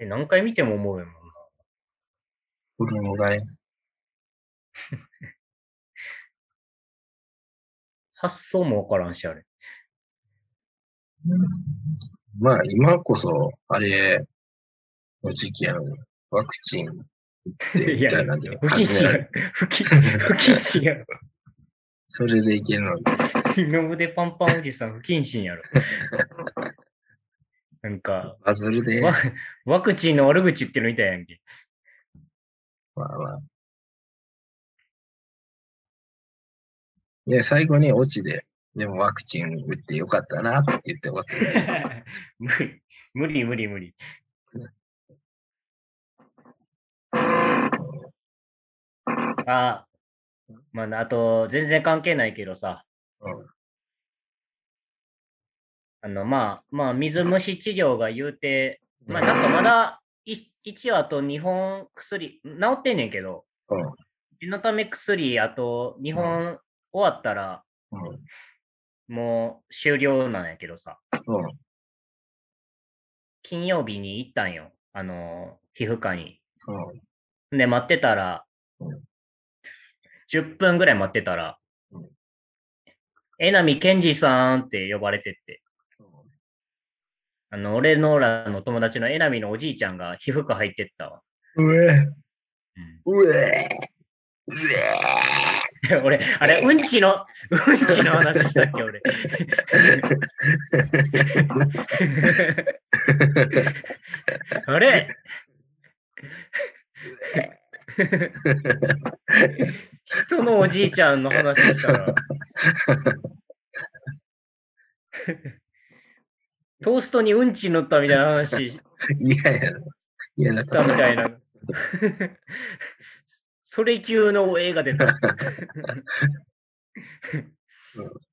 え何回見ても思うよもんな。衣がね。発想もわからんし、あれ。まあ今こそ、あれの時期やのに、ワクチン打ってみたいなんで不謹慎やろ。不謹慎やろ。それでいけるのに。二の腕パンパンおじさん不謹慎やろ。なんか、バズるで。わワクチンの悪口言ってるみたいやんけ。まあまあ。で、最後にオチで、でもワクチン打ってよかったなって言って終わった。無理、無理、無理、無理。あ、まあ、あと、全然関係ないけどさ、うんあの、まあ、まあ、水虫治療が言うて、まあ、なんかまだ、い一応あと2本薬、治ってんねんけど、うん。胃のため薬、あと2本終わったら、うん。もう終了なんやけどさ、うん。金曜日に行ったんよ。あの、皮膚科に。うん。で、待ってたらうん、10分ぐらい待ってたらうん、えなみけんじさんって呼ばれてって、あの、俺のらの友達のえなみのおじいちゃんが皮膚科入ってったわ。うえ、うんうえ、う 俺、あれ、うんちの、うんちの話したっけ、俺。あれ 人のおじいちゃんの話したら。トーストにうんち塗ったみたいな話 し嫌やな。嫌なたみたいな。それ級の映画出た。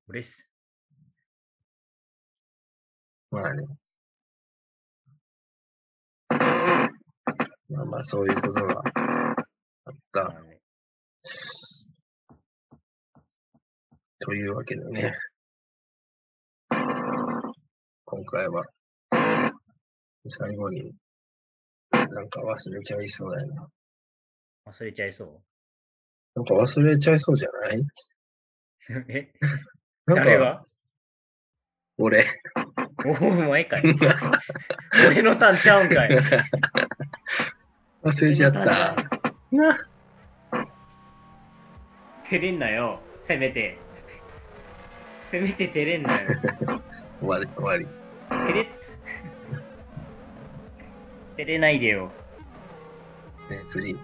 俺っす。まあね。まあまあ、そういうことがあったというわけでね。今回は、最後に、なんか忘れちゃいそうだよな。忘れちゃいそなんか忘れちゃいそうじゃない？う え？なんか誰が？俺。おお前かい。俺のターンちゃうんかい。忘れちゃった。な。照れんなよ。せめて。せめて照れんなよ。終わり、終わり。照れ、照れないでよ。ね、3。